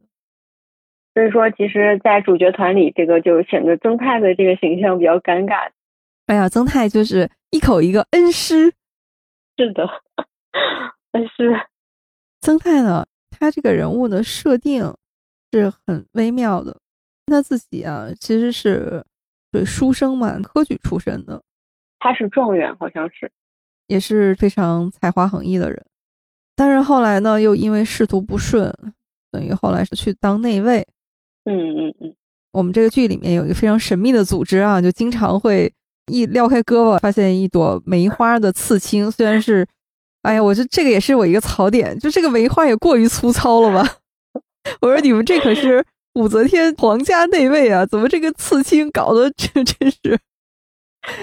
所以说，其实，在主角团里，这个就显得曾泰的这个形象比较尴尬。哎呀，曾泰就是一口一个恩师，是的，但是。曾泰呢，他这个人物的设定是很微妙的。他自己啊，其实是对书生嘛，科举出身的。他是状元，好像是，也是非常才华横溢的人。但是后来呢，又因为仕途不顺，等于后来是去当内卫。嗯嗯嗯。我们这个剧里面有一个非常神秘的组织啊，就经常会。一撩开胳膊，发现一朵梅花的刺青。虽然是，哎呀，我觉得这个也是我一个槽点，就这个梅花也过于粗糙了吧？*laughs* 我说你们这可是武则天皇家内卫啊，怎么这个刺青搞得这真是？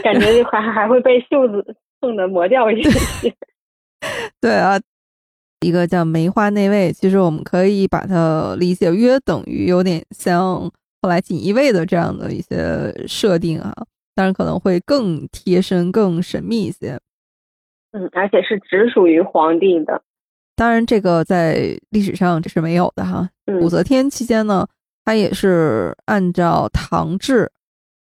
感觉还还会被袖子蹭的磨掉一些。*laughs* 对啊，一个叫梅花内卫，其实我们可以把它理解约等于有点像后来锦衣卫的这样的一些设定啊，当然可能会更贴身、更神秘一些。嗯，而且是只属于皇帝的。当然，这个在历史上这是没有的哈。武则天期间呢，她也是按照唐制，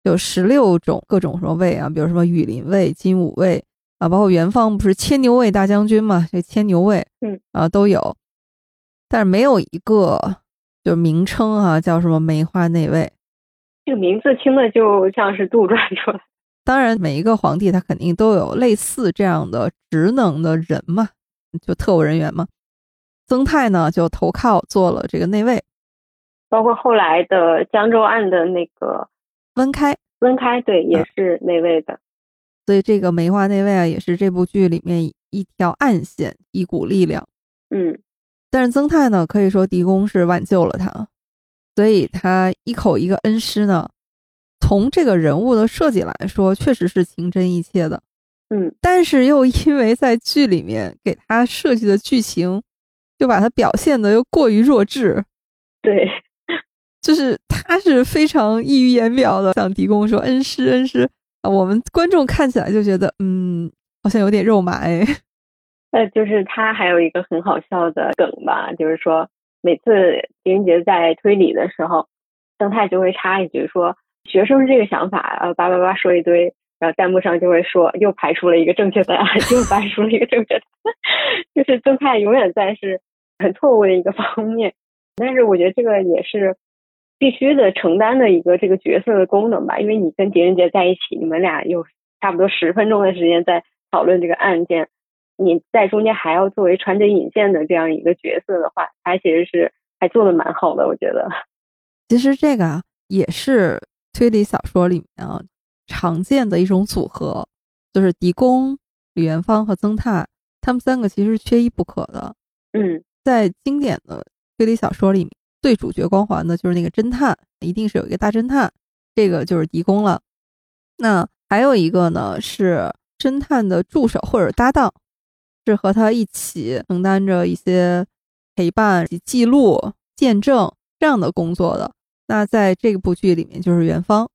有十六种各种什么位啊，比如什么羽林卫、金吾卫啊，包括元方不是牵牛卫大将军嘛，这牵牛卫，嗯啊都有，但是没有一个就名称啊，叫什么梅花内卫。这个名字听的就像是杜撰出来。*laughs* 当然，每一个皇帝他肯定都有类似这样的职能的人嘛，就特务人员嘛。曾泰呢就投靠做了这个内卫，包括后来的江州案的那个温开，温开对也是内卫的。所以这个梅花内卫啊，也是这部剧里面一条暗线，一股力量。嗯，但是曾泰呢，可以说狄公是挽救了他，所以他一口一个恩师呢。从这个人物的设计来说，确实是情真意切的，嗯，*laughs* 但是又因为在剧里面给他设计的剧情，就把他表现的又过于弱智，对，就是他是非常溢于言表的，向狄公说恩师恩师啊，我们观众看起来就觉得，嗯，好像有点肉麻哎。*laughs* 呃，就是他还有一个很好笑的梗吧，就是说每次狄仁杰在推理的时候，邓泰就会插一句说。学生是这个想法，呃，叭叭叭说一堆，然后弹幕上就会说又排除了一个正确答案，又排除了一个正确答案，*laughs* *laughs* 就是正太永远在是很错误的一个方面。但是我觉得这个也是必须的承担的一个这个角色的功能吧，因为你跟狄仁杰在一起，你们俩有差不多十分钟的时间在讨论这个案件，你在中间还要作为穿针引线的这样一个角色的话，他其实是还做的蛮好的，我觉得。*laughs* 其实这个啊也是。推理小说里面啊，常见的一种组合就是狄公、李元芳和曾泰，他们三个其实缺一不可的。嗯，在经典的推理小说里面，最主角光环的就是那个侦探，一定是有一个大侦探，这个就是狄公了。那还有一个呢，是侦探的助手或者搭档，是和他一起承担着一些陪伴、记录、见证这样的工作的。那在这部剧里面就是元芳，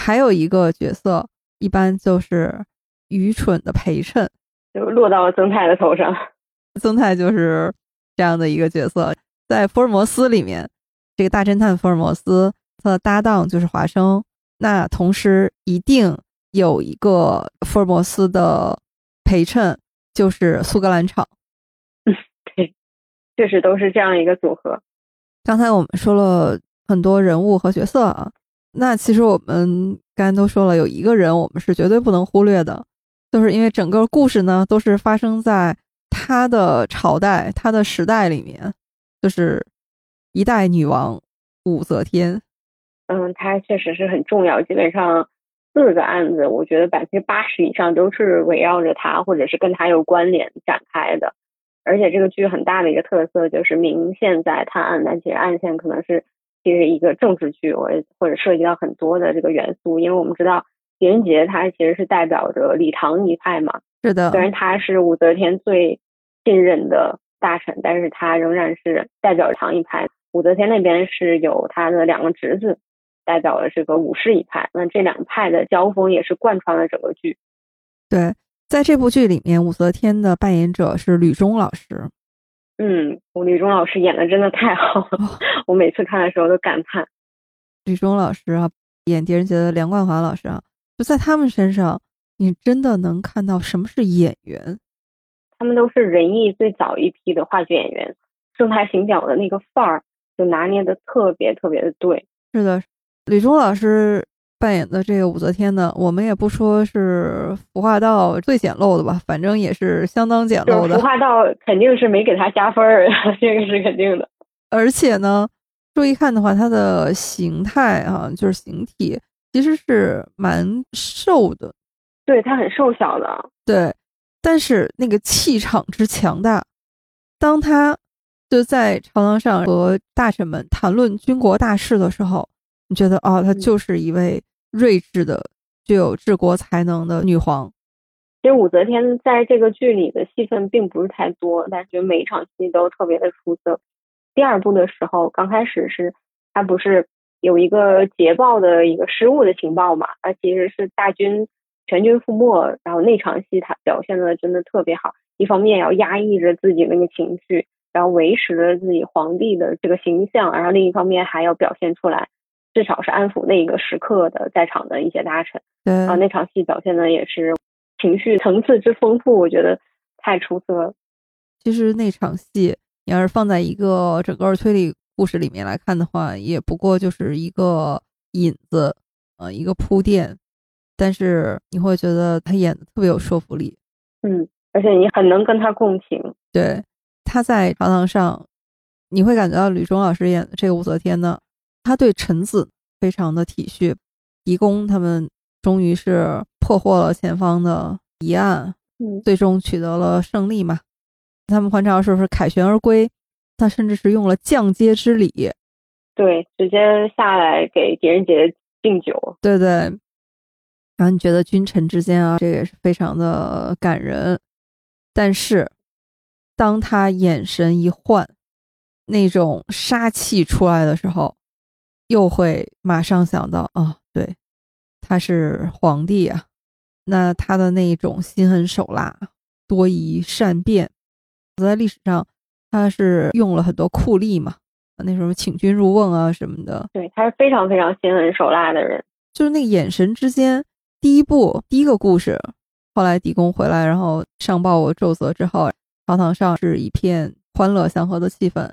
还有一个角色，一般就是愚蠢的陪衬，就落到了曾泰的头上。*laughs* 曾泰就是这样的一个角色，在福尔摩斯里面，这个大侦探福尔摩斯他的搭档就是华生，那同时一定有一个福尔摩斯的陪衬，就是苏格兰场。嗯 *laughs* 对，确实都是这样一个组合。刚才我们说了。很多人物和角色啊，那其实我们刚才都说了，有一个人我们是绝对不能忽略的，就是因为整个故事呢都是发生在他的朝代、他的时代里面，就是一代女王武则天。嗯，她确实是很重要，基本上四个案子，我觉得百分之八十以上都是围绕着他，或者是跟他有关联展开的。而且这个剧很大的一个特色就是明线在探案，但其实暗线可能是。其实一个政治剧，我或者涉及到很多的这个元素，因为我们知道狄仁杰他其实是代表着李唐一派嘛，是的。虽然他是武则天最信任的大臣，但是他仍然是代表唐一派。武则天那边是有他的两个侄子，代表了这个武士一派。那这两派的交锋也是贯穿了整个剧。对，在这部剧里面，武则天的扮演者是吕中老师。嗯，吴吕中老师演的真的太好了，*laughs* 我每次看的时候都感叹。吕中老师啊，演狄仁杰的梁冠华老师啊，就在他们身上，你真的能看到什么是演员。他们都是仁义最早一批的话剧演员，正派行脚的那个范儿就拿捏的特别特别的对。是的，吕中老师。扮演的这个武则天呢，我们也不说是服化道最简陋的吧，反正也是相当简陋的。服化道肯定是没给他加分儿，*laughs* 这个是肯定的。而且呢，注意看的话，他的形态啊，就是形体其实是蛮瘦的。对他很瘦小的，对。但是那个气场之强大，当他就在朝堂上和大臣们谈论军国大事的时候。你觉得哦，她就是一位睿智的、具有治国才能的女皇。其实武则天在这个剧里的戏份并不是太多，但是每一场戏都特别的出色。第二部的时候，刚开始是她不是有一个捷报的一个失误的情报嘛？他其实是大军全军覆没，然后那场戏她表现的真的特别好。一方面要压抑着自己那个情绪，然后维持着自己皇帝的这个形象，然后另一方面还要表现出来，至少是安抚那一个时刻的在场的一些大臣。对啊，那场戏表现的也是情绪层次之丰富，我觉得太出色了。其实那场戏。你要是放在一个整个推理故事里面来看的话，也不过就是一个引子，呃，一个铺垫，但是你会觉得他演的特别有说服力，嗯，而且你很能跟他共情。对，他在朝堂上，你会感觉到吕中老师演的这个武则天呢，他对臣子非常的体恤，狄公他们终于是破获了前方的疑案，嗯，最终取得了胜利嘛。他们还朝是不是凯旋而归？他甚至是用了降阶之礼，对，直接下来给狄仁杰敬酒。对对。然后你觉得君臣之间啊，这个也是非常的感人。但是，当他眼神一换，那种杀气出来的时候，又会马上想到啊，对，他是皇帝啊，那他的那一种心狠手辣、多疑善变。在历史上，他是用了很多酷吏嘛，那什么请君入瓮啊什么的。对，他是非常非常心狠手辣的人。就是那个眼神之间，第一部第一个故事，后来狄公回来，然后上报我奏折之后，朝堂上是一片欢乐祥和的气氛。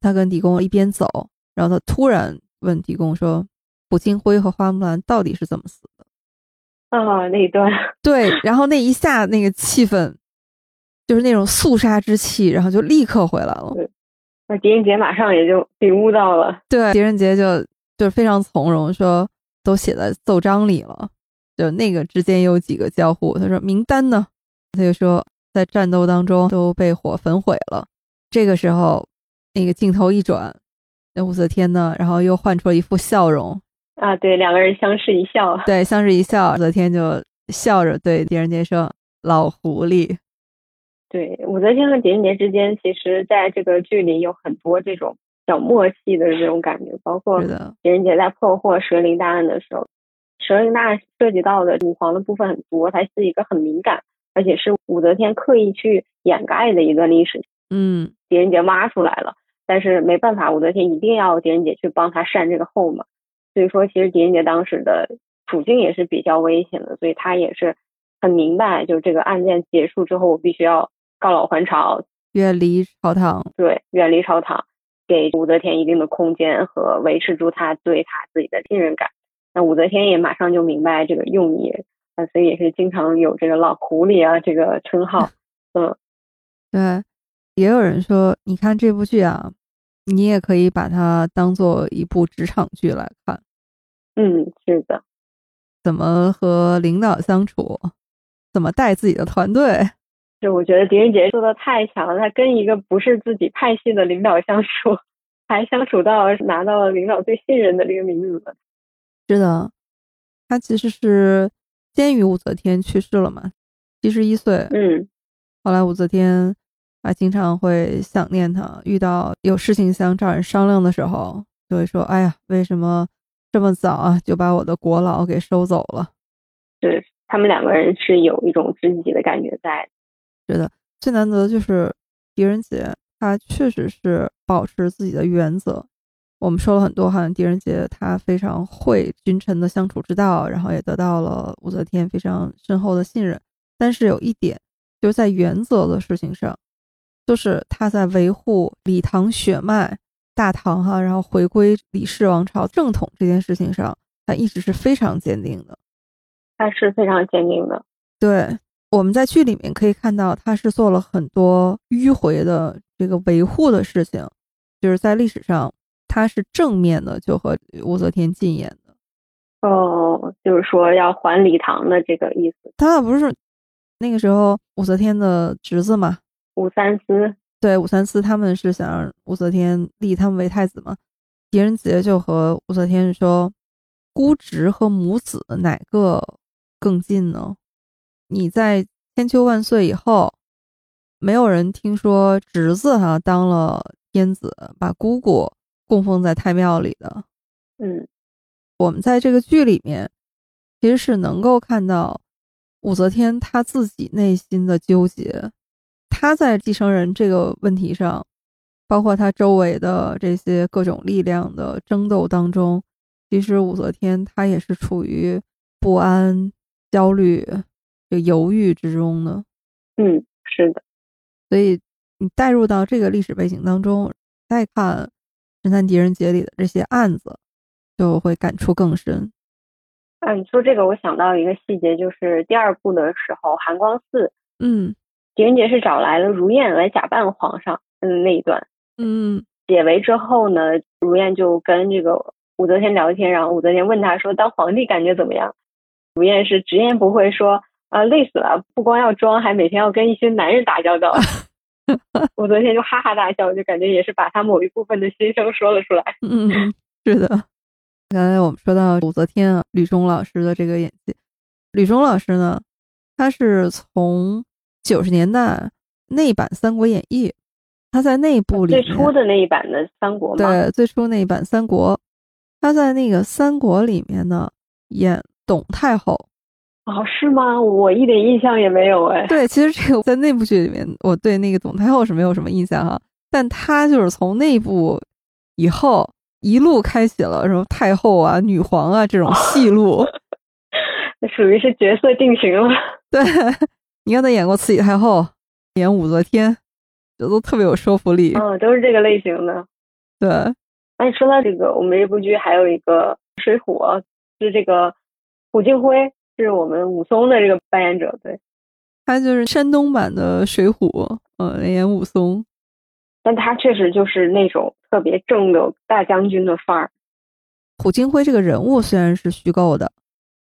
他跟狄公一边走，然后他突然问狄公说：“卜清辉和花木兰到底是怎么死的？”啊，那一段。对，然后那一下那个气氛。就是那种肃杀之气，然后就立刻回来了。对，那狄仁杰马上也就领悟到了。对，狄仁杰就就非常从容，说都写在奏章里了。就那个之间有几个交互，他说名单呢？他就说在战斗当中都被火焚毁了。这个时候，那个镜头一转，那武则天呢，然后又换出了一副笑容。啊，对，两个人相视一笑。对，相视一笑，武则天就笑着对狄仁杰说：“老狐狸。”对，武则天和狄仁杰之间，其实在这个剧里有很多这种小默契的这种感觉，包括狄仁杰在破获蛇灵大案的时候，蛇灵大案涉及到的女皇的部分很多，它是一个很敏感，而且是武则天刻意去掩盖的一段历史。嗯，狄仁杰挖出来了，但是没办法，武则天一定要狄仁杰去帮他扇这个后嘛。所以说，其实狄仁杰当时的处境也是比较危险的，所以他也是很明白，就这个案件结束之后，我必须要。告老还朝，远离朝堂，对，远离朝堂，给武则天一定的空间和维持住他对他自己的信任感。那武则天也马上就明白这个用意，啊，所以也是经常有这个老狐狸啊这个称号。*laughs* 嗯，对，也有人说，你看这部剧啊，你也可以把它当做一部职场剧来看。嗯，是的，怎么和领导相处，怎么带自己的团队。*laughs* 就我觉得狄仁杰做的太强了，他跟一个不是自己派系的领导相处，还相处到拿到了领导最信任的这个名额。是的，他其实是先于武则天去世了嘛，七十一岁。嗯，后来武则天还经常会想念他，遇到有事情想找人商量的时候，就会说：“哎呀，为什么这么早啊就把我的国老给收走了？”对他们两个人是有一种知己的感觉在。觉得最难得的就是狄仁杰，他确实是保持自己的原则。我们说了很多，好像狄仁杰他非常会君臣的相处之道，然后也得到了武则天非常深厚的信任。但是有一点，就是在原则的事情上，就是他在维护李唐血脉、大唐哈，然后回归李氏王朝正统这件事情上，他一直是非常坚定的。他是非常坚定的，对。我们在剧里面可以看到，他是做了很多迂回的这个维护的事情，就是在历史上他是正面的，就和武则天进言的。哦，就是说要还李唐的这个意思。他不是那个时候武则天的侄子嘛？武三思。对，武三思他们是想让武则天立他们为太子嘛？狄仁杰就和武则天说：“姑侄和母子哪个更近呢？”你在千秋万岁以后，没有人听说侄子哈当了天子，把姑姑供奉在太庙里的。嗯，我们在这个剧里面，其实是能够看到武则天她自己内心的纠结，她在继承人这个问题上，包括他周围的这些各种力量的争斗当中，其实武则天她也是处于不安、焦虑、就犹豫之中的。嗯，是的。所以你带入到这个历史背景当中，再看《神探狄仁杰》里的这些案子。就会感触更深。啊，你说这个，我想到一个细节，就是第二部的时候，寒光寺，嗯，狄仁杰是找来了如燕来假扮皇上，嗯，那一段，嗯，解围之后呢，如燕就跟这个武则天聊天，然后武则天问他说：“当皇帝感觉怎么样？”如燕是直言不讳说：“啊，累死了，不光要装，还每天要跟一些男人打交道。*laughs* ”武则天就哈哈大笑，就感觉也是把他某一部分的心声说了出来。嗯，是的。刚才我们说到武则天啊，吕中老师的这个演技。吕中老师呢，他是从九十年代那版《三国演义》，他在那部里最初的那一版的《三国》对，最初那一版《三国》，他在那个《三国》里面呢演董太后。哦，是吗？我一点印象也没有哎。对，其实这个 *laughs* 在那部剧里面，我对那个董太后是没有什么印象哈，但他就是从那部以后。一路开启了什么太后啊、女皇啊这种戏路，*laughs* 那属于是角色定型了。对，你看他演过慈禧太后，演武则天，这都特别有说服力。嗯，都是这个类型的。对。哎，说到这个，我们这部剧还有一个水浒，是这个虎敬辉，是我们武松的这个扮演者。对，他就是山东版的水浒，嗯，演武松。但他确实就是那种特别正的大将军的范儿。虎金辉这个人物虽然是虚构的，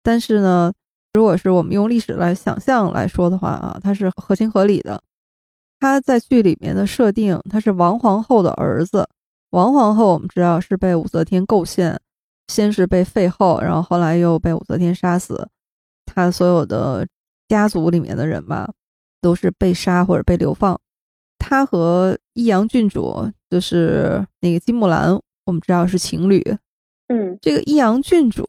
但是呢，如果是我们用历史来想象来说的话啊，他是合情合理的。他在剧里面的设定，他是王皇后的儿子。王皇后我们知道是被武则天构陷，先是被废后，然后后来又被武则天杀死。他所有的家族里面的人吧，都是被杀或者被流放。他和益阳郡主就是那个金木兰，我们知道是情侣。嗯，这个益阳郡主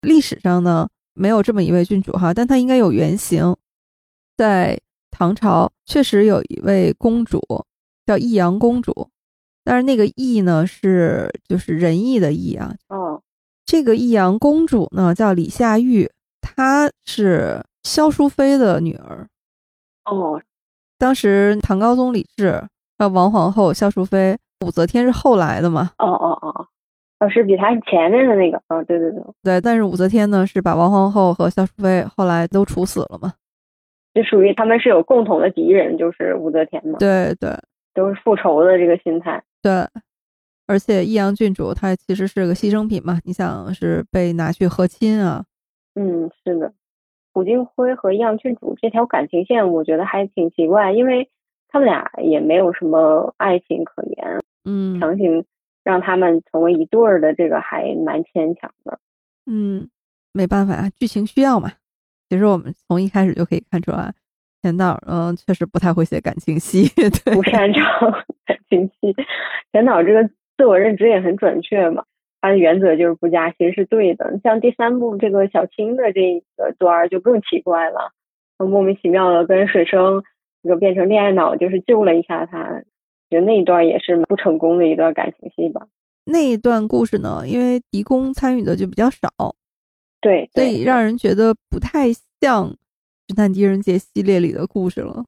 历史上呢没有这么一位郡主哈，但她应该有原型。在唐朝确实有一位公主叫益阳公主，但是那个益呢是就是仁义的义啊。哦，这个益阳公主呢叫李夏玉，她是萧淑妃的女儿。哦。当时唐高宗李治、呃王皇后萧淑妃、武则天是后来的嘛？哦哦哦，哦是比他前面的那个，啊对对对对，但是武则天呢是把王皇后和萧淑妃后来都处死了嘛？就属于他们是有共同的敌人，就是武则天嘛？对对，都是复仇的这个心态。对，而且益阳郡主她其实是个牺牲品嘛？你想是被拿去和亲啊？嗯，是的。武金辉和益阳郡主这条感情线，我觉得还挺奇怪，因为他们俩也没有什么爱情可言，嗯，强行让他们成为一对儿的这个还蛮牵强的，嗯，没办法啊，剧情需要嘛。其实我们从一开始就可以看出来，钱导嗯确实不太会写感情戏，*laughs* 对，不擅长感情戏。钱导这个自我认知也很准确嘛。他的原则就是不加，其实是对的。像第三部这个小青的这个段儿就更奇怪了，莫名其妙的跟水生这个变成恋爱脑，就是救了一下他，觉得那一段也是不成功的一段感情戏吧。那一段故事呢，因为狄公参与的就比较少，对，所以让人觉得不太像《侦探狄仁杰》系列里的故事了。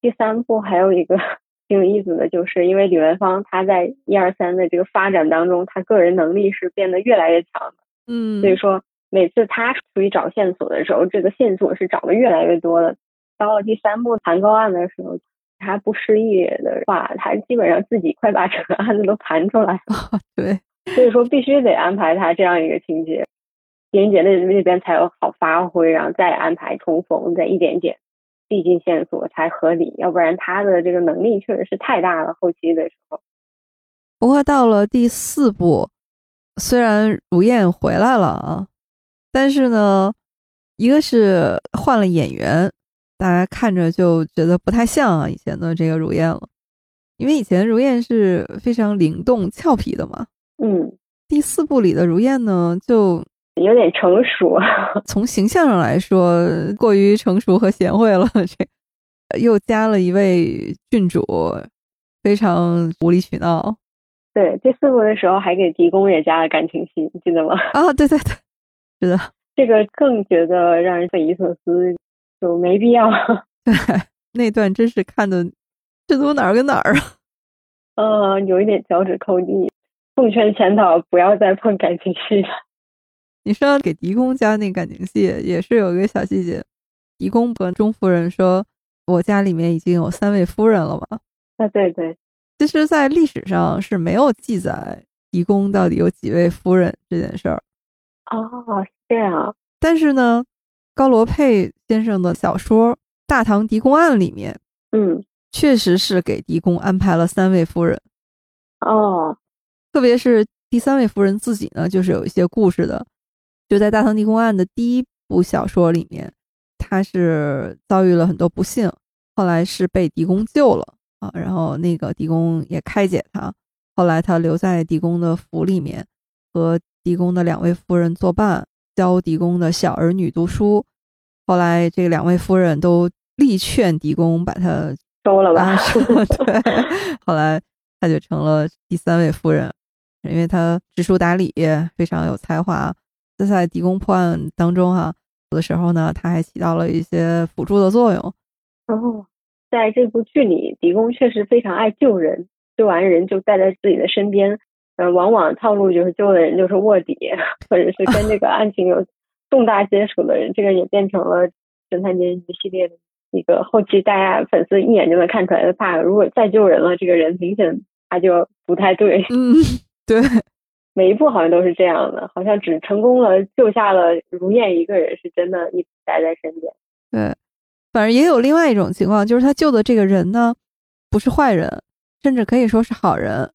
第三部还有一个。*laughs* 挺有意思的，就是因为李元芳他在一二三的这个发展当中，他个人能力是变得越来越强的。嗯，所以说每次他出去找线索的时候，这个线索是找的越来越多的。到了第三部谈高案的时候，他不失忆的话，他基本上自己快把整个案子都盘出来了。对，所以说必须得安排他这样一个情节，狄仁杰那那边才有好发挥，然后再安排重逢，再一点点。递进线索才合理，要不然他的这个能力确实是太大了。后期的时候，不过到了第四部，虽然如燕回来了啊，但是呢，一个是换了演员，大家看着就觉得不太像啊以前的这个如燕了，因为以前如燕是非常灵动俏皮的嘛。嗯，第四部里的如燕呢，就有点成熟，*laughs* 从形象上来说过于成熟和贤惠了。这又加了一位郡主，非常无理取闹。对，第四部的时候还给狄公也加了感情戏，你记得吗？啊，对对对，是的，这个更觉得让人匪夷所思，就没必要。*laughs* 对，那段真是看的，这都哪儿跟哪儿啊？嗯，*laughs* 有一点脚趾抠地。奉劝千岛不要再碰感情戏了。*laughs* 你说给狄公加那感情戏，也是有一个小细节。狄公跟钟夫人说：“我家里面已经有三位夫人了嘛。”啊，对对。其实，在历史上是没有记载狄公到底有几位夫人这件事儿。哦，是这样。但是呢，高罗佩先生的小说《大唐狄公案》里面，嗯，确实是给狄公安排了三位夫人。哦。特别是第三位夫人自己呢，就是有一些故事的。就在《大唐狄公案》的第一部小说里面，她是遭遇了很多不幸，后来是被狄公救了啊。然后那个狄公也开解她，后来她留在狄公的府里面，和狄公的两位夫人作伴，教狄公的小儿女读书。后来这两位夫人都力劝狄公把他收了吧。*laughs* 对，后来他就成了第三位夫人。因为他知书达理，非常有才华，在在狄公破案当中，哈，有的时候呢，他还起到了一些辅助的作用。哦，在这部剧里，狄公确实非常爱救人，救完人就带在自己的身边。嗯，往往套路就是救的人就是卧底，或者是跟这个案情有重大接触的人。这个也变成了《神探狄仁杰》系列的一个后期，大家粉丝一眼就能看出来的 bug。如果再救人了，这个人明显他就不太对。嗯。*laughs* 对，每一部好像都是这样的，好像只成功了救下了如燕一个人，是真的一直待在身边。对，反正也有另外一种情况，就是他救的这个人呢，不是坏人，甚至可以说是好人，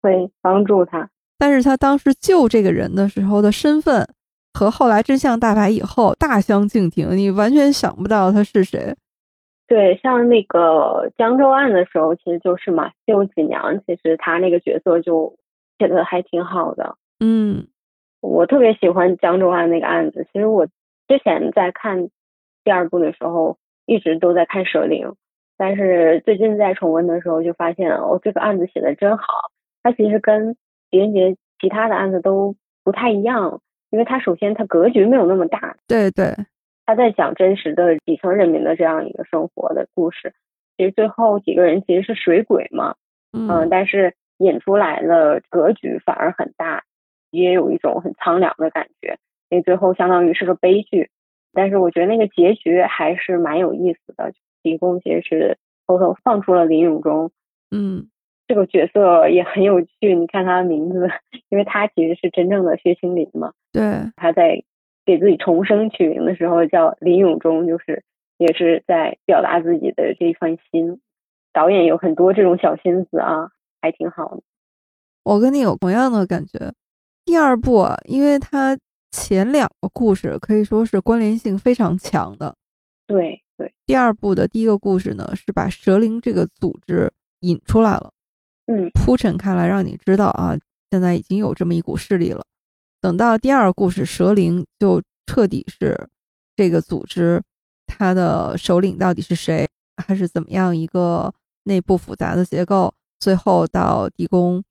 会帮助他。但是他当时救这个人的时候的身份，和后来真相大白以后大相径庭，你完全想不到他是谁。对，像那个江州案的时候，其实就是嘛，救锦娘，其实他那个角色就。写的还挺好的，嗯，我特别喜欢江州案那个案子。其实我之前在看第二部的时候，一直都在看蛇灵，但是最近在重温的时候就发现，哦，这个案子写的真好。它其实跟狄仁杰其他的案子都不太一样，因为它首先它格局没有那么大，对对，他在讲真实的底层人民的这样一个生活的故事。其实最后几个人其实是水鬼嘛，嗯，但是。引出来的格局反而很大，也有一种很苍凉的感觉。那最后相当于是个悲剧，但是我觉得那个结局还是蛮有意思的。狄公其实是偷偷放出了林永忠，嗯，这个角色也很有趣。你看他的名字，因为他其实是真正的薛青林嘛。对，他在给自己重生取名的时候叫林永忠，就是也是在表达自己的这一番心。导演有很多这种小心思啊。还挺好的，我跟你有同样的感觉。第二部啊，因为它前两个故事可以说是关联性非常强的。对对，第二部的第一个故事呢，是把蛇灵这个组织引出来了，嗯，铺陈开来，让你知道啊，现在已经有这么一股势力了。等到第二个故事，蛇灵就彻底是这个组织，它的首领到底是谁，还是怎么样一个内部复杂的结构？最后到地宫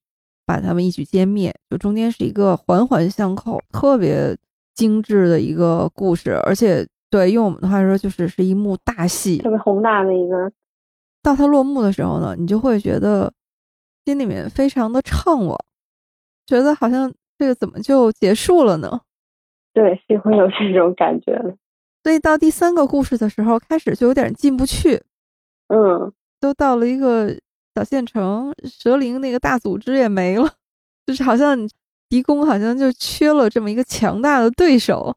把他们一举歼灭，就中间是一个环环相扣、特别精致的一个故事，而且对用我们的话说，就是是一幕大戏，特别宏大的一个。到它落幕的时候呢，你就会觉得心里面非常的怅惘，觉得好像这个怎么就结束了呢？对，是会有这种感觉的。所以到第三个故事的时候，开始就有点进不去。嗯，都到了一个。小县城蛇灵那个大组织也没了，就是好像狄公好像就缺了这么一个强大的对手。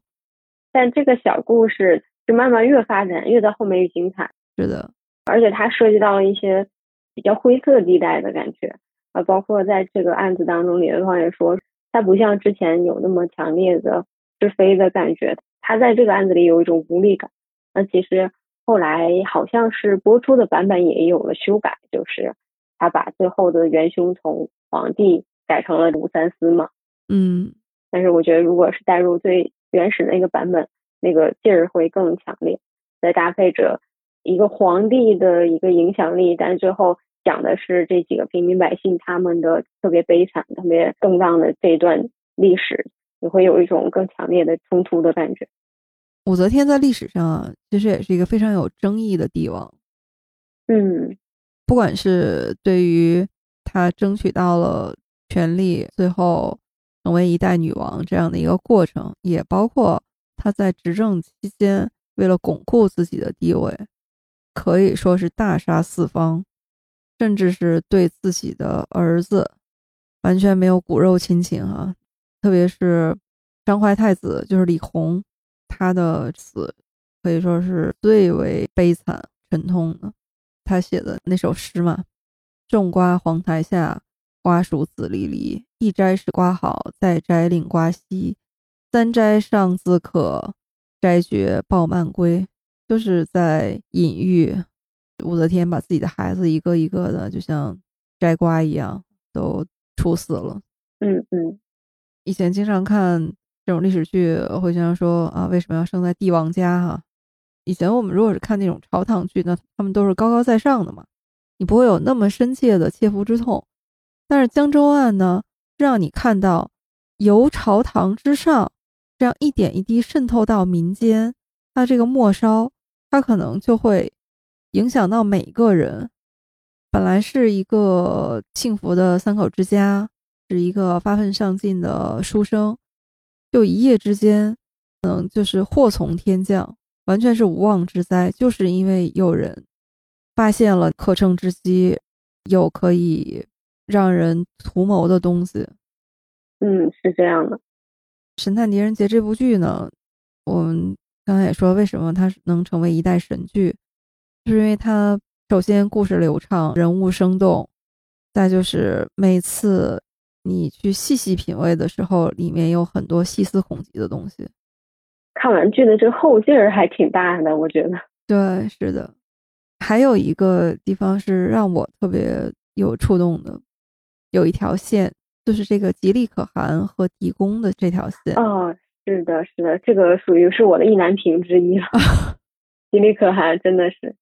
但这个小故事是慢慢越发展越到后面越精彩。是的，而且它涉及到了一些比较灰色地带的感觉啊，包括在这个案子当中，李文芳也说，他不像之前有那么强烈的是非的感觉，他在这个案子里有一种无力感。那其实后来好像是播出的版本也有了修改，就是他把最后的元凶从皇帝改成了吴三思嘛。嗯，但是我觉得如果是带入最原始的那个版本，那个劲儿会更强烈。再搭配着一个皇帝的一个影响力，但最后讲的是这几个平民百姓他们的特别悲惨、特别动荡的这段历史，你会有一种更强烈的冲突的感觉。武则天在历史上其实也是一个非常有争议的帝王。嗯，不管是对于她争取到了权力，最后成为一代女王这样的一个过程，也包括她在执政期间为了巩固自己的地位，可以说是大杀四方，甚至是对自己的儿子完全没有骨肉亲情啊，特别是张怀太子，就是李弘。他的死可以说是最为悲惨沉痛的。他写的那首诗嘛：“种瓜黄台下，瓜熟子离离。一摘使瓜好，再摘令瓜稀。三摘尚自可，摘绝报慢归。”就是在隐喻武则天把自己的孩子一个一个的，就像摘瓜一样，都处死了。嗯嗯，以前经常看。这种历史剧会经常说啊，为什么要生在帝王家？哈，以前我们如果是看那种朝堂剧，那他们都是高高在上的嘛，你不会有那么深切的切肤之痛。但是江州案呢，让你看到由朝堂之上这样一点一滴渗透到民间，它这个末梢，它可能就会影响到每个人。本来是一个幸福的三口之家，是一个发奋上进的书生。就一夜之间，嗯，就是祸从天降，完全是无妄之灾。就是因为有人发现了可乘之机，有可以让人图谋的东西。嗯，是这样的。《神探狄仁杰》这部剧呢，我们刚才也说，为什么它能成为一代神剧，就是因为它首先故事流畅，人物生动，再就是每次。你去细细品味的时候，里面有很多细思恐极的东西。看完剧的这个后劲儿还挺大的，我觉得。对，是的。还有一个地方是让我特别有触动的，有一条线，就是这个吉利可汗和狄公的这条线。哦，是的，是的，这个属于是我的意难平之一了。*laughs* 吉利可汗真的是，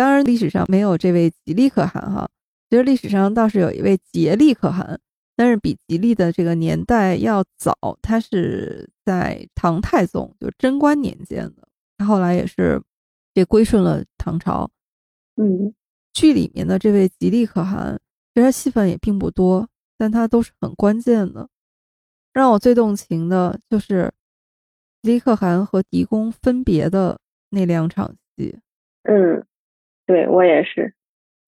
当然历史上没有这位吉利可汗哈，其实历史上倒是有一位杰利可汗。但是比吉利的这个年代要早，他是在唐太宗，就贞观年间的。他后来也是也归顺了唐朝。嗯，剧里面的这位吉利可汗，其实戏份也并不多，但他都是很关键的。让我最动情的就是吉利可汗和狄公分别的那两场戏。嗯，对我也是。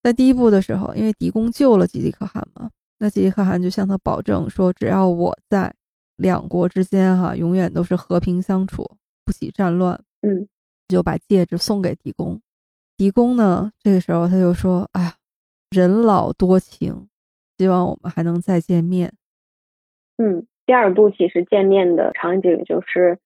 在第一部的时候，因为狄公救了吉利可汗嘛。那吉利可汗就向他保证说：“只要我在，两国之间哈永远都是和平相处，不起战乱。”嗯，就把戒指送给狄公。狄公呢，这个时候他就说：“哎呀，人老多情，希望我们还能再见面。”嗯，第二部其实见面的场景就是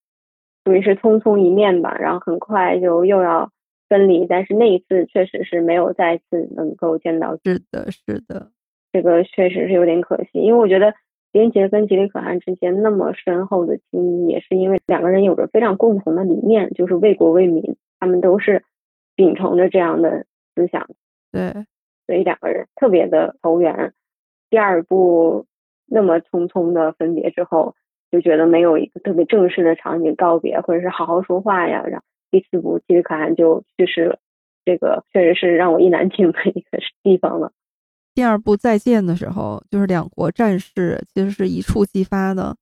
属于是匆匆一面吧，然后很快就又要分离，但是那一次确实是没有再次能够见到。是的，是的。这个确实是有点可惜，因为我觉得狄仁杰跟吉利可汗之间那么深厚的情谊，也是因为两个人有着非常共同的理念，就是为国为民，他们都是秉承着这样的思想。对，所以两个人特别的投缘。第二部那么匆匆的分别之后，就觉得没有一个特别正式的场景告别，或者是好好说话呀。然后第四部其实可汗就去世了，这个确实是让我意难平的一个地方了。第二部再见的时候，就是两国战事其实是一触即发的，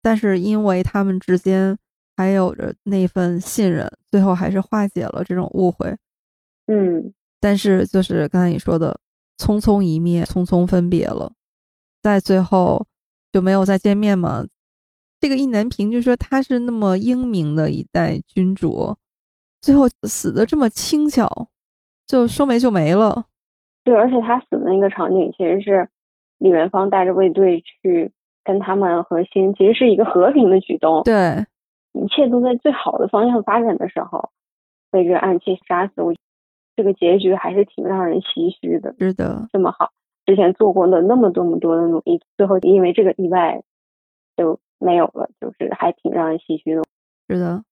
但是因为他们之间还有着那份信任，最后还是化解了这种误会。嗯，但是就是刚才你说的，匆匆一面，匆匆分别了，在最后就没有再见面嘛。这个意难平就说他是那么英明的一代君主，最后死的这么轻巧，就说没就没了。对，而且他死的那个场景其实是李元芳带着卫队去跟他们核心，其实是一个和平的举动。对，一切都在最好的方向发展的时候，被这个暗器杀死，我这个结局还是挺让人唏嘘的。是的，这么好，之前做过的那么多么多的努力，最后因为这个意外就没有了，就是还挺让人唏嘘的。是的，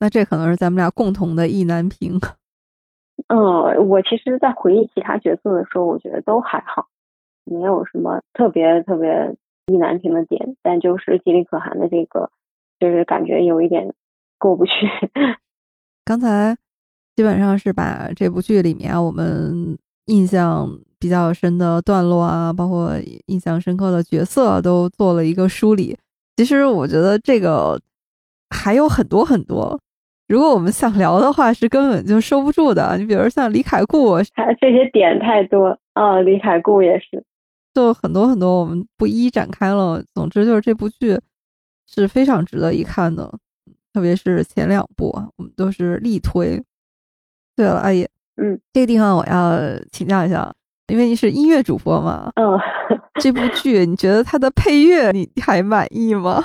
那这可能是咱们俩共同的意难平。*laughs* 嗯，我其实，在回忆其他角色的时候，我觉得都还好，没有什么特别特别意难平的点。但就是吉利可汗的这个，就是感觉有一点过不去。*laughs* 刚才基本上是把这部剧里面我们印象比较深的段落啊，包括印象深刻的角色都做了一个梳理。其实我觉得这个还有很多很多。如果我们想聊的话，是根本就收不住的。你比如像李凯顾，他这些点太多啊，李凯顾也是，就很多很多，我们不一一展开了。总之就是这部剧是非常值得一看的，特别是前两部啊，我们都是力推。对了，阿姨，嗯，这个地方我要请教一下，因为你是音乐主播嘛，嗯，这部剧你觉得它的配乐你还满意吗？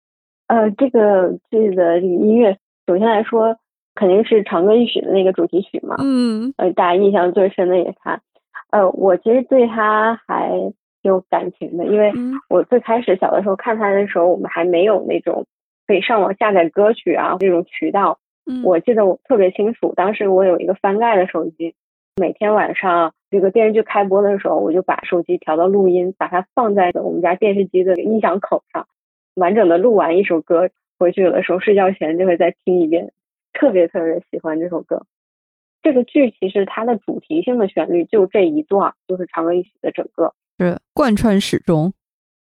*laughs* 呃，这个剧的这个音乐。首先来说，肯定是《长歌一曲》的那个主题曲嘛。嗯，呃，大家印象最深的也是它。呃，我其实对它还有感情的，因为我最开始小的时候看它的时候，我们还没有那种可以上网下载歌曲啊这种渠道。嗯，我记得我特别清楚，当时我有一个翻盖的手机，每天晚上这个电视剧开播的时候，我就把手机调到录音，把它放在我们家电视机的音响口上，完整的录完一首歌。回去有的时候睡觉前就会再听一遍，特别特别喜欢这首歌。这个剧其实它的主题性的旋律就这一段，就是《长歌一曲》的整个是贯穿始终。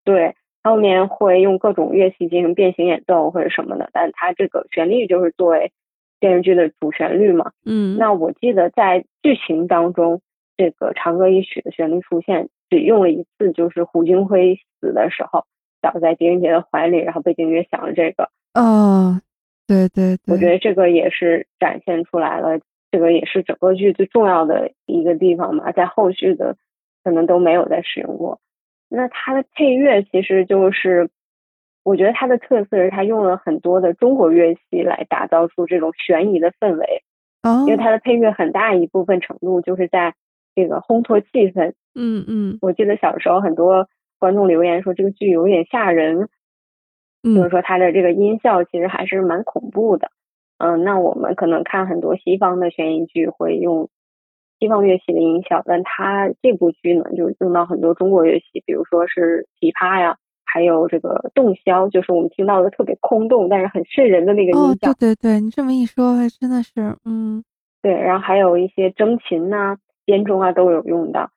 对，后面会用各种乐器进行变形演奏或者什么的，但它这个旋律就是作为电视剧的主旋律嘛。嗯，那我记得在剧情当中，这个《长歌一曲》的旋律出现只用了一次，就是胡金辉死的时候。倒在狄仁杰的怀里，然后背景乐响了。这个，哦，对对对，我觉得这个也是展现出来了，这个也是整个剧最重要的一个地方嘛，在后续的可能都没有再使用过。那它的配乐其实就是，我觉得它的特色是它用了很多的中国乐器来打造出这种悬疑的氛围。哦，因为它的配乐很大一部分程度就是在这个烘托气氛。嗯嗯，我记得小时候很多。观众留言说这个剧有点吓人，就是说它的这个音效其实还是蛮恐怖的。嗯，那我们可能看很多西方的悬疑剧会用西方乐器的音效，但它这部剧呢就用到很多中国乐器，比如说是琵琶呀，还有这个洞箫，就是我们听到的特别空洞但是很瘆人的那个音效。对对对，你这么一说还真的是，嗯，对，然后还有一些筝琴呐、编钟啊都有用的。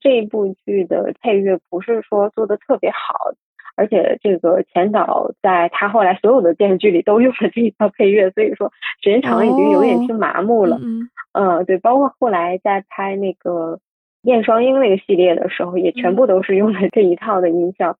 这部剧的配乐不是说做的特别好，而且这个前导在他后来所有的电视剧里都用了这一套配乐，所以说时间长了已经有点听麻木了。嗯，对，包括后来在拍那个《燕双鹰》那个系列的时候，也全部都是用了这一套的音效。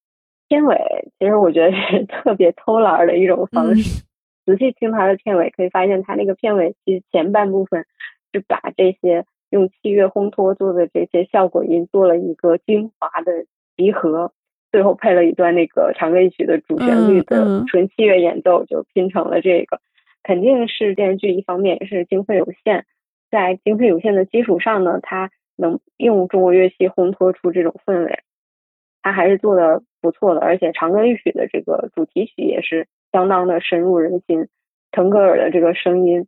片尾其实我觉得是特别偷懒的一种方式。仔细听他的片尾，可以发现他那个片尾其实前半部分是把这些。用器乐烘托做的这些效果音做了一个精华的集合，最后配了一段那个长歌一曲的主旋律的纯器乐演奏，就拼成了这个。肯定是电视剧一方面也是经费有限，在经费有限的基础上呢，它能用中国乐器烘托出这种氛围，它还是做的不错的。而且长歌一曲的这个主题曲也是相当的深入人心，腾格尔的这个声音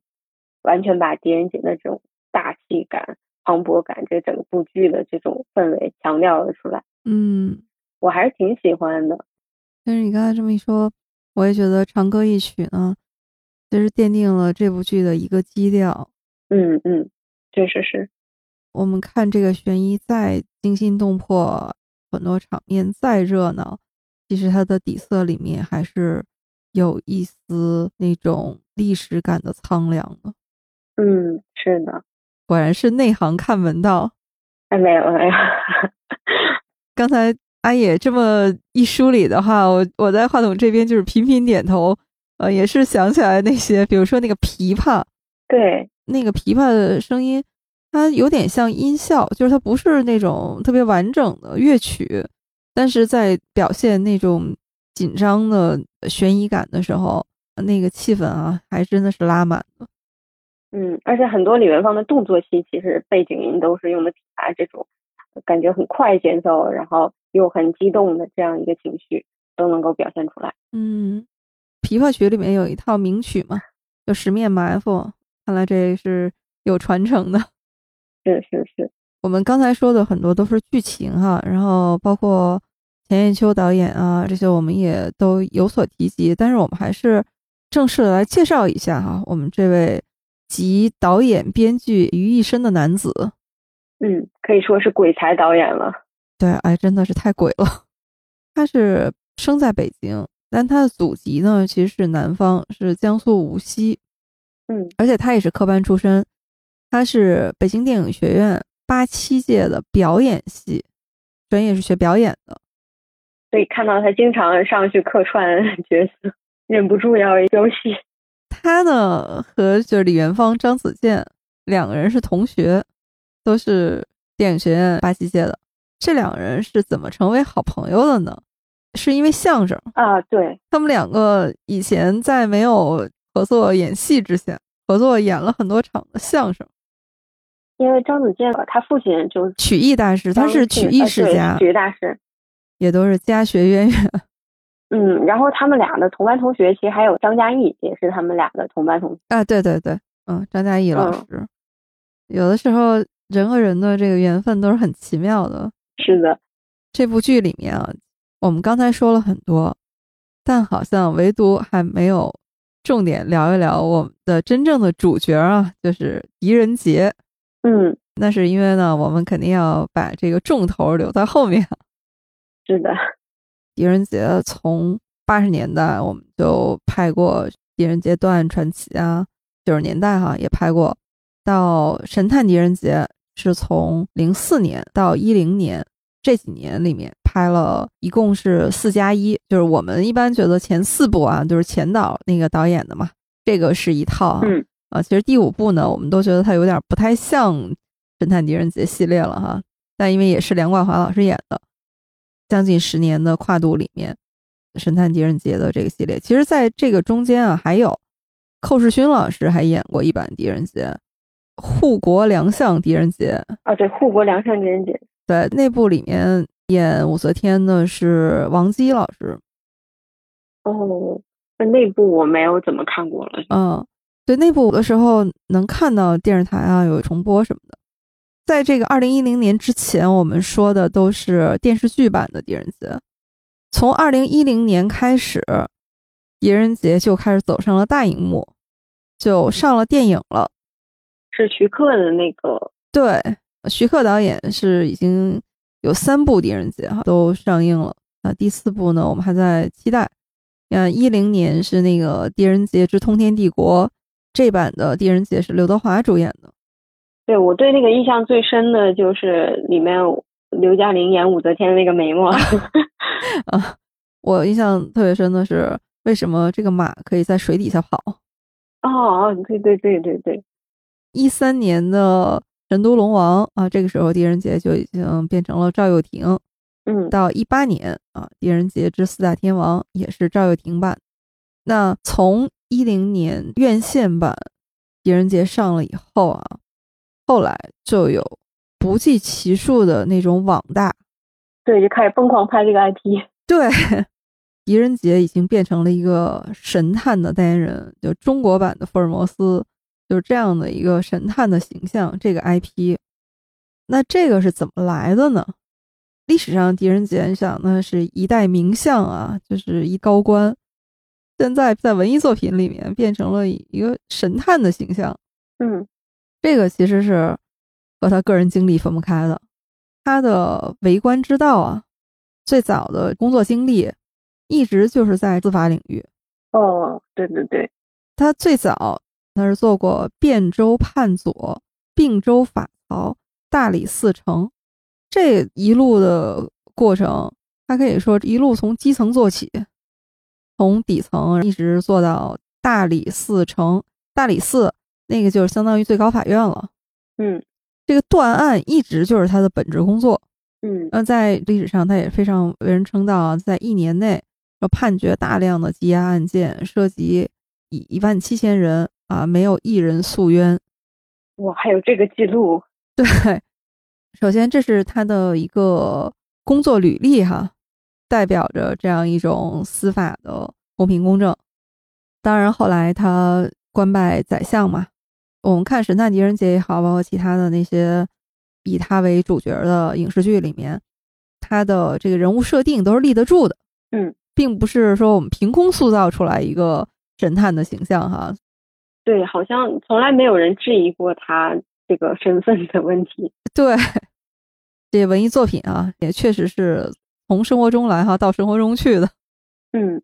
完全把狄仁杰的这种。大气感、磅礴感，这整部剧的这种氛围强调了出来。嗯，我还是挺喜欢的。但是你刚才这么一说，我也觉得《长歌一曲》呢，其实奠定了这部剧的一个基调。嗯嗯，确实是。我们看这个悬疑再惊心动魄，很多场面再热闹，其实它的底色里面还是有一丝那种历史感的苍凉的。嗯，是的，果然是内行看门道。哎，没有没有。*laughs* 刚才阿野这么一梳理的话，我我在话筒这边就是频频点头，呃，也是想起来那些，比如说那个琵琶，对，那个琵琶的声音，它有点像音效，就是它不是那种特别完整的乐曲，但是在表现那种紧张的悬疑感的时候，那个气氛啊，还真的是拉满了。嗯，而且很多李元芳的动作戏，其实背景音都是用的琵琶这种。感觉很快节奏，然后又很激动的这样一个情绪都能够表现出来。嗯，琵琶曲里面有一套名曲嘛，就《十面埋伏》，看来这是有传承的。*laughs* 是是是，我们刚才说的很多都是剧情哈，然后包括钱雁秋导演啊这些，我们也都有所提及。但是我们还是正式的来介绍一下哈，我们这位集导演、编剧于一身的男子。嗯，可以说是鬼才导演了。对，哎，真的是太鬼了。*laughs* 他是生在北京，但他的祖籍呢，其实是南方，是江苏无锡。嗯，而且他也是科班出身，他是北京电影学院八七届的表演系，专业是学表演的。所以看到他经常上去客串角色，忍不住要飙戏。他呢，和就是李元芳、张子健两个人是同学。都是电影学院八七届的，这两个人是怎么成为好朋友的呢？是因为相声啊，对他们两个以前在没有合作演戏之前，合作演了很多场的相声。因为张子健他父亲就是曲艺大师，他是曲艺世家，曲艺大师，也都是家学渊源。嗯，然后他们俩的同班同学，其实还有张嘉译，也是他们俩的同班同学啊。对对对，嗯，张嘉译老师，有的时候。人和人的这个缘分都是很奇妙的。是的，这部剧里面啊，我们刚才说了很多，但好像唯独还没有重点聊一聊我们的真正的主角啊，就是狄仁杰。嗯，那是因为呢，我们肯定要把这个重头留在后面。是的，狄仁杰从八十年代我们就拍过《狄仁杰断案传奇》啊，九十年代哈也拍过，到《神探狄仁杰》。是从零四年到一零年这几年里面拍了一共是四加一，就是我们一般觉得前四部啊，就是前导那个导演的嘛，这个是一套嗯啊，其实第五部呢，我们都觉得它有点不太像《神探狄仁杰》系列了哈，但因为也是梁冠华老师演的，将近十年的跨度里面，《神探狄仁杰》的这个系列，其实在这个中间啊，还有寇世勋老师还演过一版狄仁杰。护国良相狄仁杰啊，对，护国良相狄仁杰，对，那部里面演武则天的是王姬老师。哦，那那部我没有怎么看过了。嗯，对，那部的时候能看到电视台啊有重播什么的。在这个二零一零年之前，我们说的都是电视剧版的狄仁杰。从二零一零年开始，狄仁杰就开始走上了大荧幕，就上了电影了。是徐克的那个，对，徐克导演是已经有三部狄仁杰哈都上映了，那第四部呢，我们还在期待。嗯，一零年是那个《狄仁杰之通天帝国》，这版的狄仁杰是刘德华主演的。对我对那个印象最深的就是里面刘嘉玲演武则天的那个眉毛啊，*laughs* 我印象特别深的是为什么这个马可以在水底下跑？哦，对对对对对。一三年的《神都龙王》啊，这个时候狄仁杰就已经变成了赵又廷。嗯，到一八年啊，《狄仁杰之四大天王》也是赵又廷版。那从一零年院线版《狄仁杰》上了以后啊，后来就有不计其数的那种网大，对，就开始疯狂拍这个 IP。*laughs* 对，狄仁杰已经变成了一个神探的代言人，就中国版的福尔摩斯。就是这样的一个神探的形象，这个 IP，那这个是怎么来的呢？历史上狄仁杰想那是一代名相啊，就是一高官，现在在文艺作品里面变成了一个神探的形象。嗯，这个其实是和他个人经历分不开的。他的为官之道啊，最早的工作经历一直就是在司法领域。哦，对对对，他最早他是做过汴州判佐、并州法曹、大理寺丞，这一路的过程，他可以说一路从基层做起，从底层一直做到大理寺丞。大理寺那个就是相当于最高法院了。嗯，这个断案一直就是他的本职工作。嗯，那在历史上他也非常为人称道啊，在一年内要判决大量的积压案件，涉及一一万七千人啊，没有一人诉冤。哇，还有这个记录？*laughs* 对，首先这是他的一个工作履历哈，代表着这样一种司法的公平公正。当然后来他官拜宰相嘛，我们看《神探狄仁杰》也好，包括其他的那些。以他为主角的影视剧里面，他的这个人物设定都是立得住的，嗯，并不是说我们凭空塑造出来一个神探的形象哈。对，好像从来没有人质疑过他这个身份的问题。*laughs* 对，这些文艺作品啊，也确实是从生活中来哈，到生活中去的。嗯，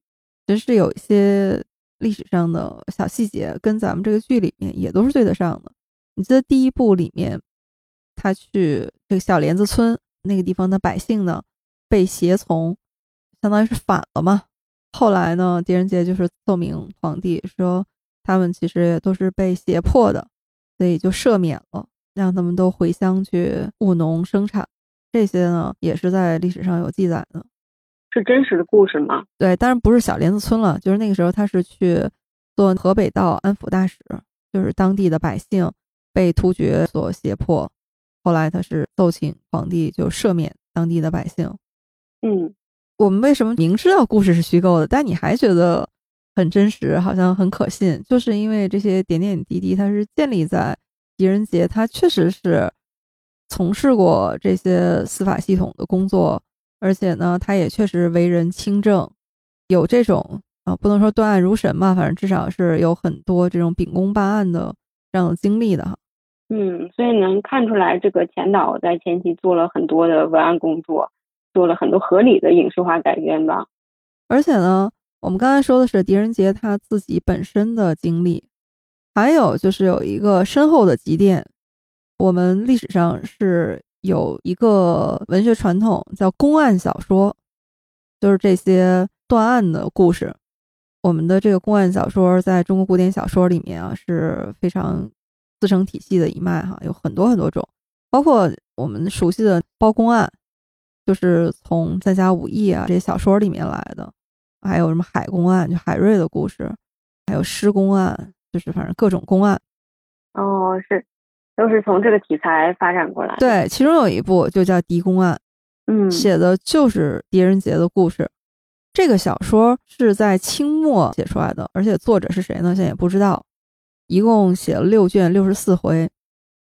其实是有一些历史上的小细节，跟咱们这个剧里面也都是对得上的。你记得第一部里面？他去这个小莲子村那个地方的百姓呢，被胁从，相当于是反了嘛。后来呢，狄仁杰就是奏明皇帝说，他们其实也都是被胁迫的，所以就赦免了，让他们都回乡去务农生产。这些呢，也是在历史上有记载的，是真实的故事吗？对，当然不是小莲子村了，就是那个时候他是去做河北道安抚大使，就是当地的百姓被突厥所胁迫。后来他是奏请皇帝就赦免当地的百姓。嗯，我们为什么明知道故事是虚构的，但你还觉得很真实，好像很可信？就是因为这些点点滴滴，它是建立在狄仁杰他确实是从事过这些司法系统的工作，而且呢，他也确实为人清正，有这种啊，不能说断案如神嘛，反正至少是有很多这种秉公办案的这样的经历的哈。嗯，所以能看出来，这个钱导在前期做了很多的文案工作，做了很多合理的影视化改编吧。而且呢，我们刚才说的是狄仁杰他自己本身的经历，还有就是有一个深厚的积淀。我们历史上是有一个文学传统叫公案小说，就是这些断案的故事。我们的这个公案小说在中国古典小说里面啊是非常。自成体系的一脉哈，有很多很多种，包括我们熟悉的包公案，就是从《在家五义》啊这些小说里面来的，还有什么海公案，就海瑞的故事，还有施公案，就是反正各种公案。哦，是，都是从这个题材发展过来。对，其中有一部就叫《狄公案》，嗯，写的就是狄仁杰的故事。这个小说是在清末写出来的，而且作者是谁呢？现在也不知道。一共写了六卷六十四回，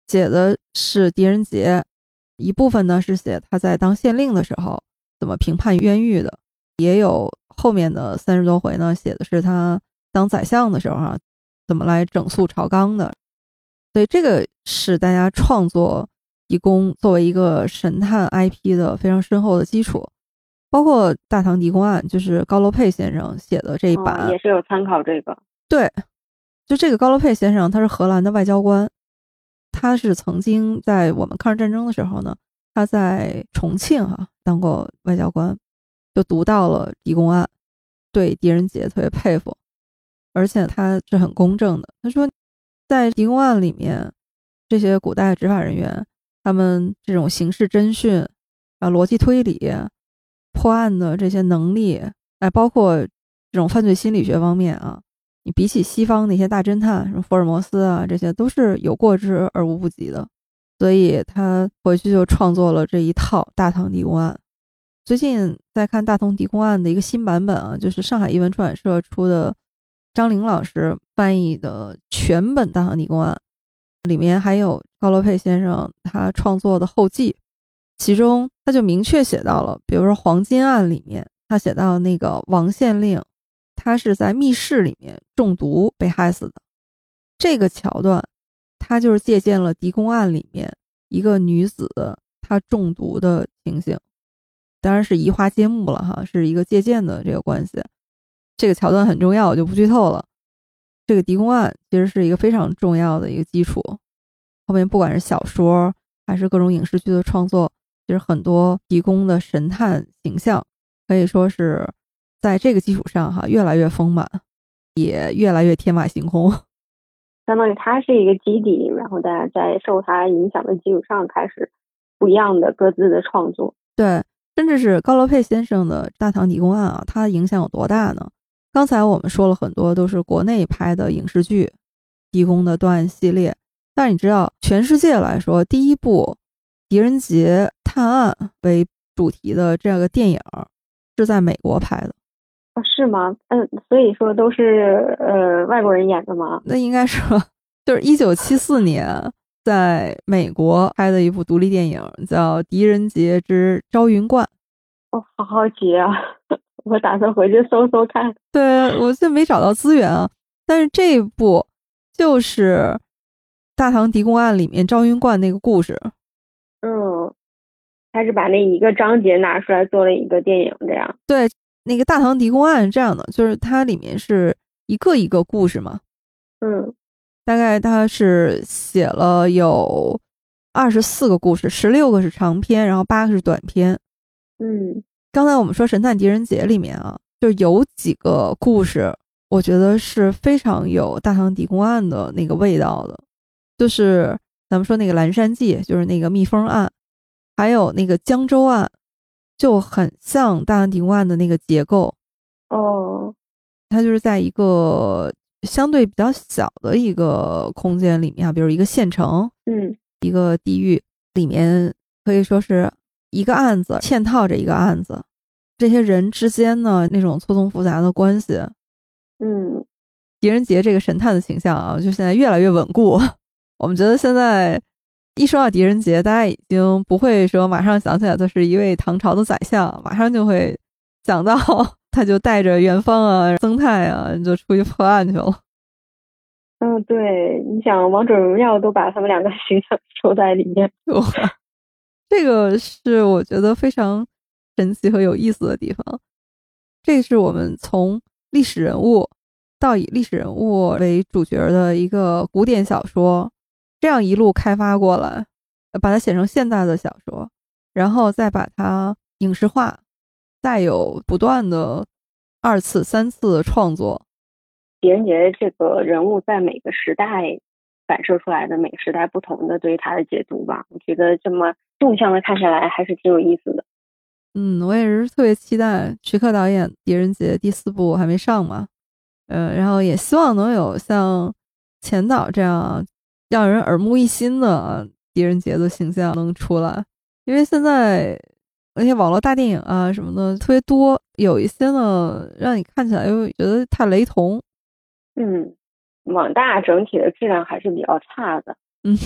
写的是狄仁杰，一部分呢是写他在当县令的时候怎么评判冤狱的，也有后面的三十多回呢，写的是他当宰相的时候啊，怎么来整肃朝纲的。所以这个是大家创作狄公作为一个神探 IP 的非常深厚的基础，包括《大唐狄公案》，就是高罗佩先生写的这一版，也是有参考这个，对。就这个高罗佩先生，他是荷兰的外交官，他是曾经在我们抗日战争的时候呢，他在重庆哈当过外交官，就读到了狄公案，对狄仁杰特别佩服，而且他是很公正的。他说，在狄公案里面，这些古代执法人员他们这种刑事侦讯啊、逻辑推理、破案的这些能力，哎，包括这种犯罪心理学方面啊。你比起西方那些大侦探，什么福尔摩斯啊，这些都是有过之而无不及的，所以他回去就创作了这一套《大唐狄公案》。最近在看《大唐狄公案》的一个新版本啊，就是上海译文出版社出的，张玲老师翻译的全本《大唐狄公案》，里面还有高罗佩先生他创作的后记，其中他就明确写到了，比如说黄金案里面，他写到那个王县令。他是在密室里面中毒被害死的，这个桥段，他就是借鉴了狄公案里面一个女子她中毒的情形，当然是移花接木了哈，是一个借鉴的这个关系。这个桥段很重要，我就不剧透了。这个狄公案其实是一个非常重要的一个基础。后面不管是小说还是各种影视剧的创作，其实很多狄公的神探形象可以说是在这个基础上哈越来越丰满，也越来越天马行空。相当于它是一个基底，然后大家在受它影响的基础上开始不一样的各自的创作。对，甚至是高罗佩先生的《大唐狄公案》啊，它的影响有多大呢？刚才我们说了很多都是国内拍的影视剧，狄公的断案系列。但是你知道，全世界来说，第一部狄仁杰探案为主题的这个电影是在美国拍的。哦，是吗？嗯，所以说都是呃外国人演的吗？那应该是，就是一九七四年在美国拍的一部独立电影，叫《狄仁杰之朝云观》。哦，好好奇啊！我打算回去搜搜看。对，我现在没找到资源啊。但是这一部就是《大唐狄公案》里面赵云观那个故事。嗯，他是把那一个章节拿出来做了一个电影，这样。对，那个《大唐狄公案》这样的，就是它里面是一个一个故事嘛。嗯，大概他是写了有二十四个故事，十六个是长篇，然后八个是短篇。嗯。刚才我们说《神探狄仁杰》里面啊，就有几个故事，我觉得是非常有《大唐狄公案》的那个味道的，就是咱们说那个蓝山记，就是那个蜜蜂案，还有那个江州案，就很像《大唐狄公案》的那个结构。哦，它就是在一个相对比较小的一个空间里面啊，比如一个县城，嗯，一个地域里面，可以说是。一个案子嵌套着一个案子，这些人之间呢那种错综复杂的关系，嗯，狄仁杰这个神探的形象啊，就现在越来越稳固。*laughs* 我们觉得现在一说到狄仁杰，大家已经不会说马上想起来他是一位唐朝的宰相，马上就会想到 *laughs* 他就带着元芳啊、曾泰啊就出去破案去了。嗯，对，你想王者荣耀都把他们两个 *laughs* 形象收在里面。这个是我觉得非常神奇和有意思的地方。这是我们从历史人物到以历史人物为主角的一个古典小说，这样一路开发过来，把它写成现代的小说，然后再把它影视化，再有不断的二次、三次创作。狄仁杰这个人物在每个时代。反射出来的每个时代不同的对于他的解读吧，我觉得这么纵向的看下来还是挺有意思的。嗯，我也是特别期待徐克导演《狄仁杰》第四部还没上嘛，呃，然后也希望能有像钱导这样让人耳目一新的狄仁杰的形象能出来，因为现在那些网络大电影啊什么的特别多，有一些呢让你看起来又觉得太雷同。嗯。网大整体的质量还是比较差的，嗯，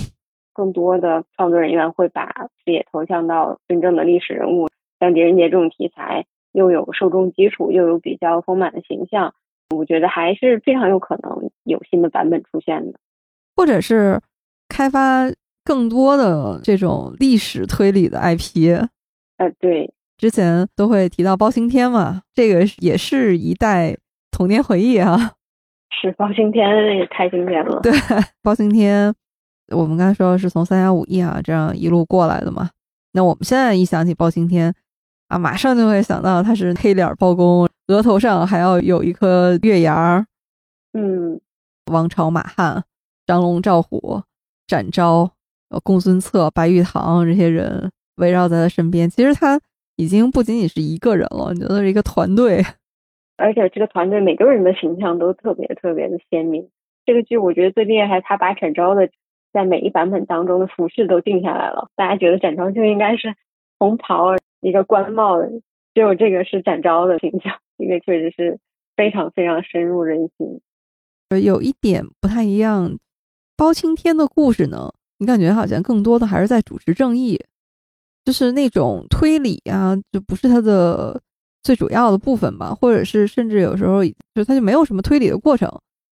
更多的创作人员会把视野投向到真正的历史人物，像狄仁杰这种题材，又有受众基础，又有比较丰满的形象，我觉得还是非常有可能有新的版本出现的，或者是开发更多的这种历史推理的 IP，呃，对，之前都会提到包青天嘛，这个也是一代童年回忆啊。是包青天也太经典了。对，包青天，我们刚才说是从三侠五义啊这样一路过来的嘛。那我们现在一想起包青天啊，马上就会想到他是黑脸包公，额头上还要有一颗月牙儿。嗯，王朝马汉、张龙赵虎、展昭、公孙策、白玉堂这些人围绕在他身边。其实他已经不仅仅是一个人了，你觉得是一个团队。而且这个团队每个人的形象都特别特别的鲜明。这个剧我觉得最厉害，他把展昭的在每一版本当中的服饰都定下来了。大家觉得展昭就应该是红袍一个官帽，只有这个是展昭的形象，这个确实是非常非常深入人心。有一点不太一样，包青天的故事呢，你感觉好像更多的还是在主持正义，就是那种推理啊，就不是他的。最主要的部分吧，或者是甚至有时候就他就没有什么推理的过程，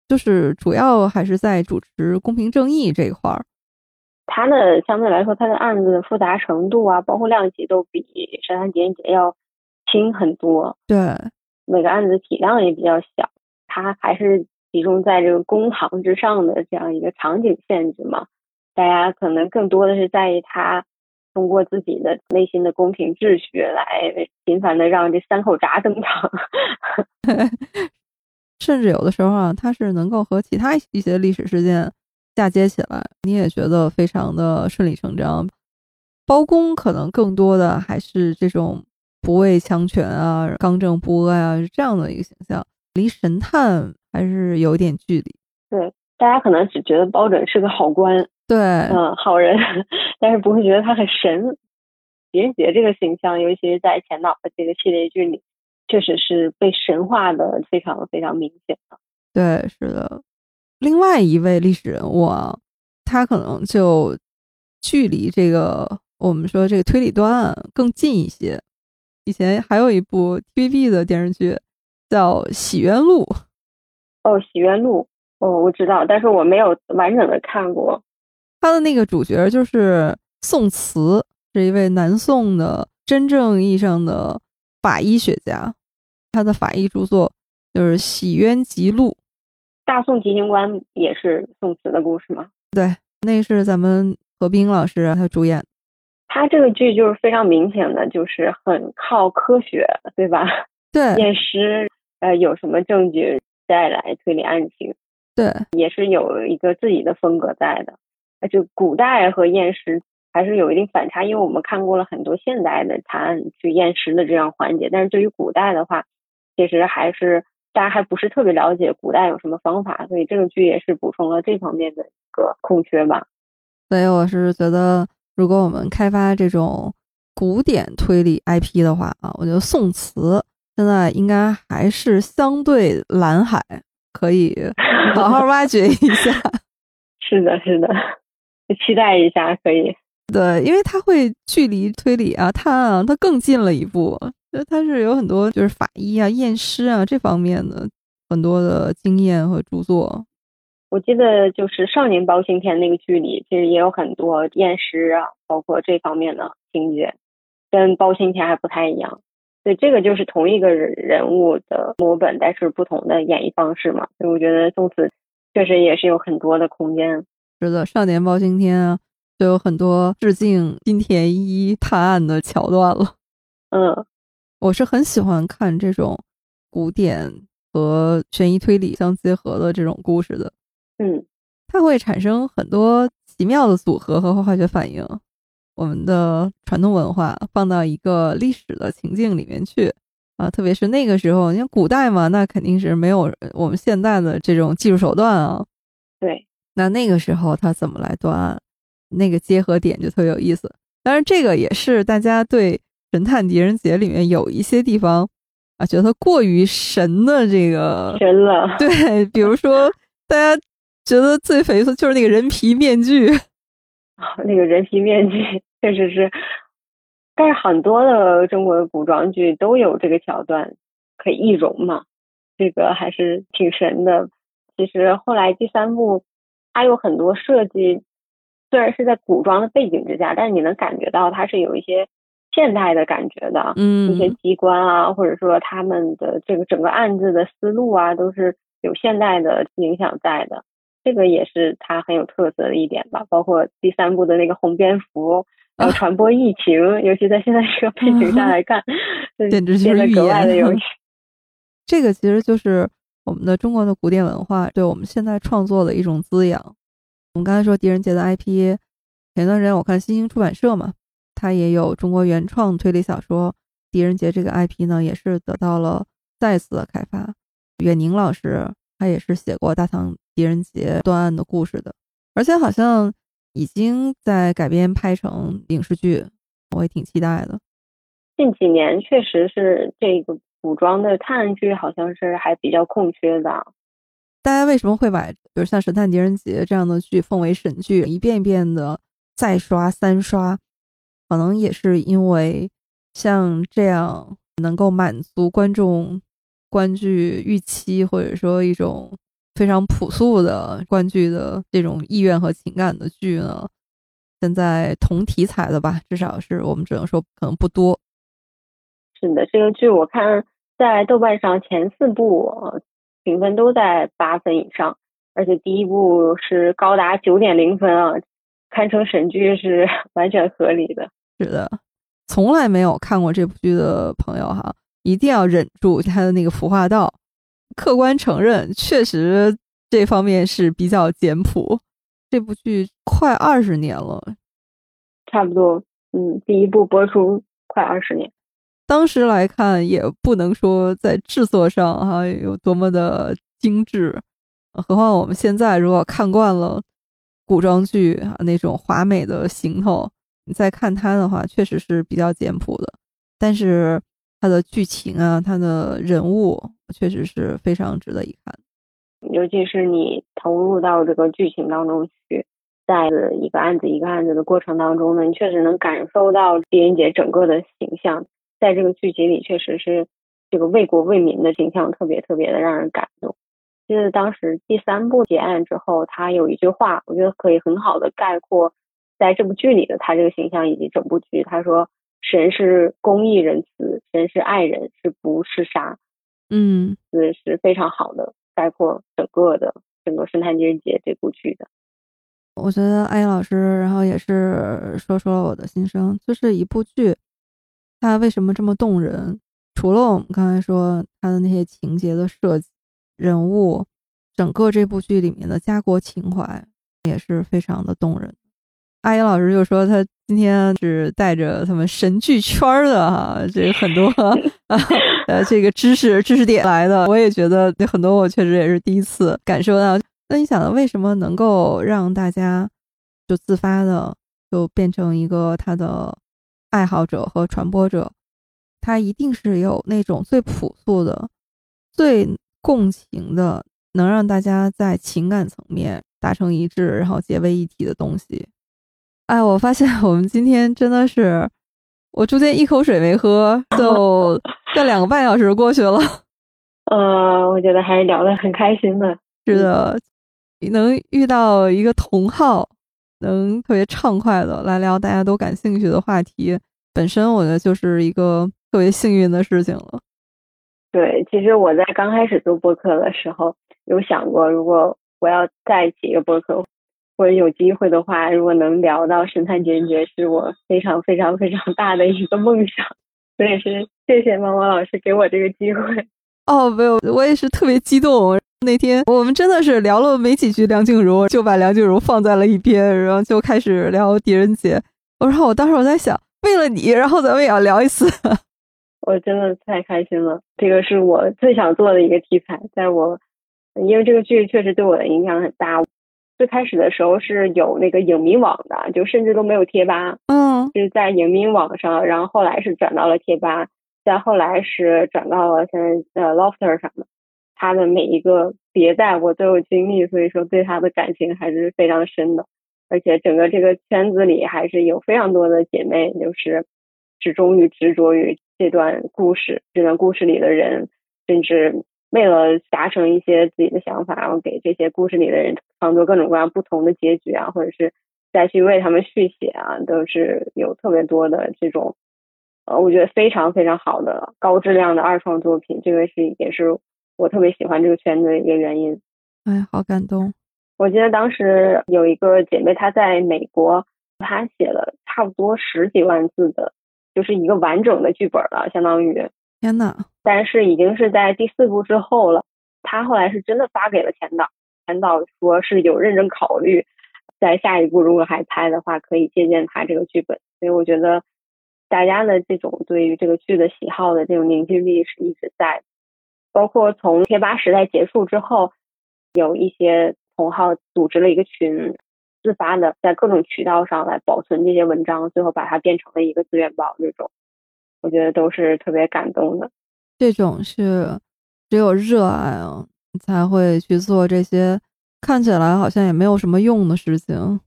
就是主要还是在主持公平正义这一块儿。它的相对来说，它的案子的复杂程度啊，包括量级都比《神探狄仁杰》要轻很多。对，每个案子体量也比较小，它还是集中在这个公堂之上的这样一个场景限制嘛。大家可能更多的是在意他通过自己的内心的公平秩序来频繁的让这三口闸登场。*laughs* 甚至有的时候啊，它是能够和其他一些历史事件嫁接起来，你也觉得非常的顺理成章。包公可能更多的还是这种不畏强权啊、刚正不阿啊这样的一个形象，离神探还是有点距离。对，大家可能只觉得包拯是个好官，对，嗯，好人，*laughs* 但是不会觉得他很神。狄仁杰这个形象，尤其是在前导的这个系列剧里。确实是被神化的非常非常明显的，对，是的。另外一位历史人物啊，他可能就距离这个我们说这个推理断案更近一些。以前还有一部 TVB 的电视剧叫《洗冤录》。哦，《洗冤录》哦，我知道，但是我没有完整的看过。他的那个主角就是宋慈，是一位南宋的真正意义上的法医学家。他的法医著作就是《洗冤集录》，大宋提刑官也是宋慈的故事吗？对，那是咱们何冰老师他主演。他这个剧就是非常明显的，就是很靠科学，对吧？对，验尸，呃，有什么证据再来推理案情。对，也是有一个自己的风格在的。就古代和验尸还是有一定反差，因为我们看过了很多现代的探案去验尸的这样环节，但是对于古代的话。其实还是大家还不是特别了解古代有什么方法，所以这个剧也是补充了这方面的一个空缺吧。所以我是觉得，如果我们开发这种古典推理 IP 的话啊，我觉得宋词现在应该还是相对蓝海，可以 *laughs* 好好挖掘一下。是的，是的，期待一下可以。对，因为它会距离推理啊、探案啊，它更近了一步。就他是有很多就是法医啊、验尸啊这方面的很多的经验和著作。我记得就是《少年包青天》那个剧里，其实也有很多验尸啊，包括这方面的情节，跟包青天还不太一样。所以这个就是同一个人人物的模本，但是不同的演绎方式嘛。所以我觉得宋慈确实也是有很多的空间。是的，《少年包青天》啊，就有很多致敬金田一探案的桥段了。*laughs* 嗯。我是很喜欢看这种古典和悬疑推理相结合的这种故事的，嗯，它会产生很多奇妙的组合和化学反应。我们的传统文化放到一个历史的情境里面去啊，特别是那个时候，你看古代嘛，那肯定是没有我们现在的这种技术手段啊。对，那那个时候他怎么来断案？那个结合点就特别有意思。当然，这个也是大家对。神探狄仁杰里面有一些地方啊，觉得过于神的这个神了。对，比如说 *laughs* 大家觉得最匪夷所就是那个人皮面具啊，*laughs* 那个人皮面具确实是。但是很多的中国的古装剧都有这个桥段，可以易容嘛，这个还是挺神的。其实后来第三部它有很多设计，虽然是在古装的背景之下，但是你能感觉到它是有一些。现代的感觉的，嗯，一些机关啊，或者说他们的这个整个案子的思路啊，都是有现代的影响在的。这个也是它很有特色的一点吧。包括第三部的那个红蝙蝠，然后传播疫情，尤其在现在这个背景下 *laughs* 来看，简直就是格外的有趣。*laughs* 这个其实就是我们的中国的古典文化对我们现在创作的一种滋养。我们刚才说狄仁杰的 IP，前段时间我看新兴出版社嘛。他也有中国原创推理小说《狄仁杰》这个 IP 呢，也是得到了再次的开发。远宁老师他也是写过《大唐狄仁杰》断案的故事的，而且好像已经在改编拍成影视剧，我也挺期待的。近几年确实是这个古装的探剧好像是还比较空缺的。大家为什么会把比如像《神探狄仁杰》这样的剧奉为神剧，一遍一遍的再刷三刷？可能也是因为像这样能够满足观众观剧预期，或者说一种非常朴素的观剧的这种意愿和情感的剧呢，现在同题材的吧，至少是我们只能说可能不多。是的，这个剧我看在豆瓣上前四部评分都在八分以上，而且第一部是高达九点零分啊，堪称神剧是 *laughs* 完全合理的。是的，从来没有看过这部剧的朋友哈，一定要忍住他的那个服化道，客观承认，确实这方面是比较简朴。这部剧快二十年了，差不多，嗯，第一部播出快二十年。当时来看，也不能说在制作上哈有多么的精致，何况我们现在如果看惯了古装剧啊那种华美的行头，你再看它的话，确实是比较简朴的。但是它的剧情啊，它的人物，确实是非常值得一看。尤其是你投入到这个剧情当中去，在一个案子一个案子的过程当中呢，你确实能感受到狄仁杰整个的形象，在这个剧集里确实是这个为国为民的形象特别特别的让人感动。记得当时第三部结案之后，他有一句话，我觉得可以很好的概括在这部剧里的他这个形象以及整部剧。他说：“神是公义仁慈，神是爱人，是不是杀？”嗯，是是非常好的。概括整个的整个《神探狄仁杰》这部剧的，我觉得艾英老师，然后也是说出了我的心声，就是一部剧，它为什么这么动人？除了我们刚才说它的那些情节的设计、人物，整个这部剧里面的家国情怀也是非常的动人。阿英老师就说他今天是带着他们神剧圈的哈，这很多 *laughs* *laughs* 呃这个知识知识点来的。我也觉得很多我确实也是第一次感受到。那你想，为什么能够让大家就自发的就变成一个他的爱好者和传播者？他一定是有那种最朴素的、最共情的，能让大家在情感层面达成一致，然后结为一体的东西。哎，我发现我们今天真的是，我中间一口水没喝，就 *laughs* 这两个半小时过去了。*laughs* 呃，我觉得还是聊得很开心的。是的，能遇到一个同好，能特别畅快的来聊大家都感兴趣的话题，本身我觉得就是一个特别幸运的事情了。对，其实我在刚开始做播客的时候，有想过，如果我要再起一个播客。或者有机会的话，如果能聊到神探狄仁杰，是我非常非常非常大的一个梦想。所以是谢谢猫猫老师给我这个机会。哦，没有，我也是特别激动。那天我们真的是聊了没几句梁静茹，就把梁静茹放在了一边，然后就开始聊狄仁杰。然后我当时我在想，为了你，然后咱们也要聊一次。*laughs* 我真的太开心了，这个是我最想做的一个题材。在我因为这个剧确实对我的影响很大。最开始的时候是有那个影迷网的，就甚至都没有贴吧，嗯，是在影迷网上，然后后来是转到了贴吧，再后来是转到了现在呃 Lofter 上的。他的每一个迭代我都有经历，所以说对他的感情还是非常深的。而且整个这个圈子里还是有非常多的姐妹，就是始终于执着于这段故事，这段故事里的人，甚至。为了达成一些自己的想法，然后给这些故事里的人创作各种各样不同的结局啊，或者是再去为他们续写啊，都是有特别多的这种，呃，我觉得非常非常好的高质量的二创作品。这个是也是我特别喜欢这个圈子的一个原因。哎，好感动！我记得当时有一个姐妹，她在美国，她写了差不多十几万字的，就是一个完整的剧本了，相当于。天呐！但是已经是在第四部之后了。她后来是真的发给了钱导，钱导说是有认真考虑，在下一步如果还拍的话，可以借鉴他这个剧本。所以我觉得大家的这种对于这个剧的喜好的这种凝聚力是一直在。包括从贴吧时代结束之后，有一些同好组织了一个群，自发的在各种渠道上来保存这些文章，最后把它变成了一个资源包这种。我觉得都是特别感动的，这种是只有热爱啊才会去做这些看起来好像也没有什么用的事情。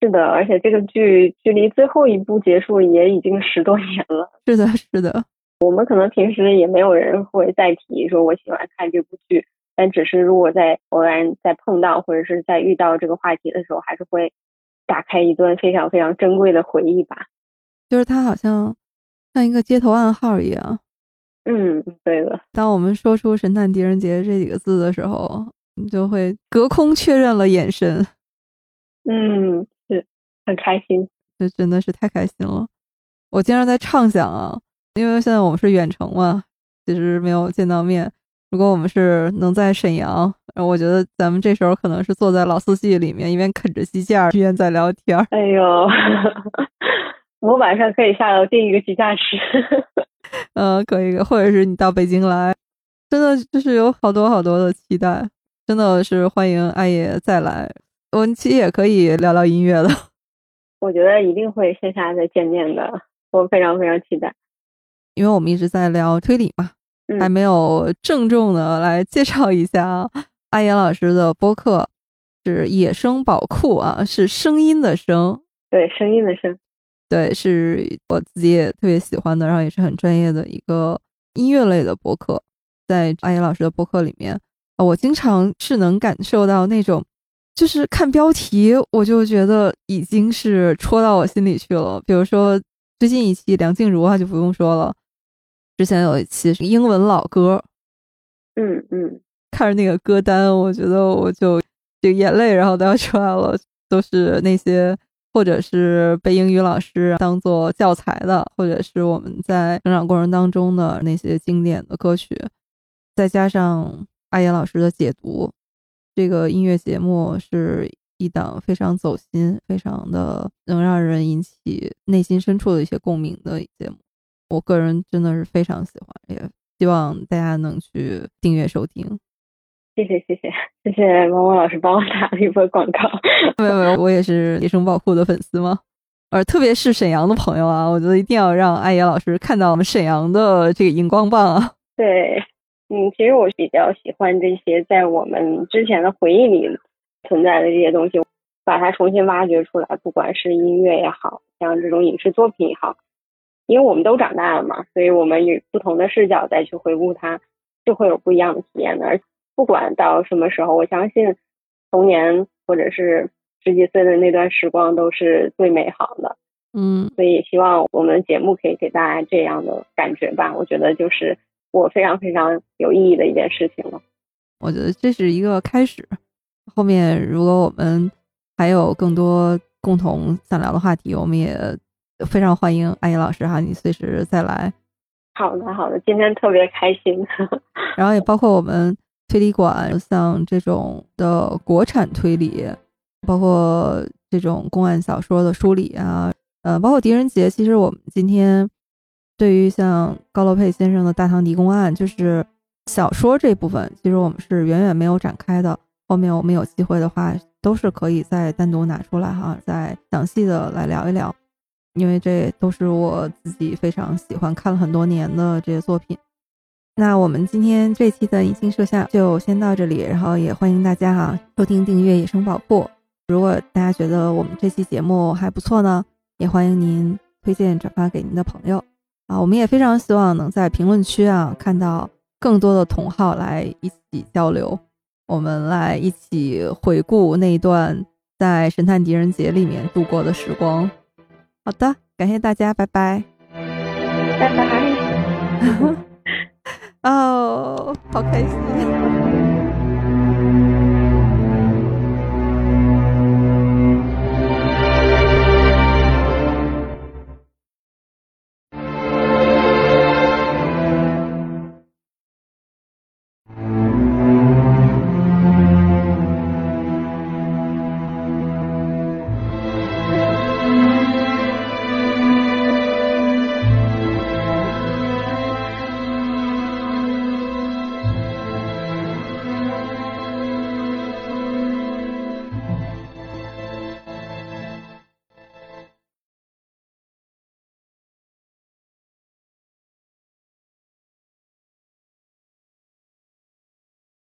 是的，而且这个剧距离最后一部结束也已经十多年了。是的，是的。我们可能平时也没有人会再提说我喜欢看这部剧，但只是如果在偶然在碰到或者是在遇到这个话题的时候，还是会打开一段非常非常珍贵的回忆吧。就是它好像像一个街头暗号一样。嗯，对的。当我们说出“神探狄仁杰”这几个字的时候，你就会隔空确认了眼神。嗯，是很开心，这真的是太开心了。我经常在畅想啊，因为现在我们是远程嘛，其实没有见到面。如果我们是能在沈阳，我觉得咱们这时候可能是坐在老司机里面，一边啃着鸡架，一边在聊天。哎呦，*laughs* 我晚上可以下楼订一个鸡架吃。嗯，*laughs* 可以，或者是你到北京来，真的就是有好多好多的期待，真的是欢迎艾爷再来。我们其实也可以聊聊音乐的。我觉得一定会线下再见面的，我非常非常期待。因为我们一直在聊推理嘛。还没有郑重的来介绍一下阿岩老师的播客，是野生宝库啊，是声音的声，对，声音的声，对，是我自己也特别喜欢的，然后也是很专业的一个音乐类的播客。在阿岩老师的播客里面啊，我经常是能感受到那种，就是看标题我就觉得已经是戳到我心里去了。比如说最近一期梁静茹啊，就不用说了。之前有一期是英文老歌，嗯嗯，看着那个歌单，我觉得我就这眼泪然后都要出来了，都是那些或者是被英语老师当做教材的，或者是我们在成长过程当中的那些经典的歌曲，再加上阿岩老师的解读，这个音乐节目是一档非常走心、非常的能让人引起内心深处的一些共鸣的节目。我个人真的是非常喜欢，也希望大家能去订阅收听。谢谢谢谢谢谢萌萌老师帮我打了一波广告。没有没有，我也是野生宝库的粉丝嘛，而特别是沈阳的朋友啊，我觉得一定要让艾野老师看到我们沈阳的这个荧光棒啊。*laughs* 对，嗯，其实我比较喜欢这些在我们之前的回忆里存在的这些东西，把它重新挖掘出来，不管是音乐也好像这种影视作品也好。因为我们都长大了嘛，所以我们以不同的视角再去回顾它，就会有不一样的体验的。而不管到什么时候，我相信童年或者是十几岁的那段时光都是最美好的。嗯，所以希望我们节目可以给大家这样的感觉吧。我觉得就是我非常非常有意义的一件事情了。我觉得这是一个开始，后面如果我们还有更多共同想聊的话题，我们也。非常欢迎阿姨老师哈，你随时再来。好的，好的，今天特别开心。*laughs* 然后也包括我们推理馆，像这种的国产推理，包括这种公案小说的梳理啊，呃，包括狄仁杰。其实我们今天对于像高罗佩先生的大唐狄公案，就是小说这部分，其实我们是远远没有展开的。后面我们有机会的话，都是可以再单独拿出来哈，再详细的来聊一聊。因为这都是我自己非常喜欢看了很多年的这些作品。那我们今天这期的隐形摄像就先到这里，然后也欢迎大家哈收听订阅《野生宝库》。如果大家觉得我们这期节目还不错呢，也欢迎您推荐转发给您的朋友啊。我们也非常希望能在评论区啊看到更多的同好来一起交流，我们来一起回顾那一段在《神探狄仁杰》里面度过的时光。好的，感谢大家，拜拜，拜拜。*laughs* 哦，好开心。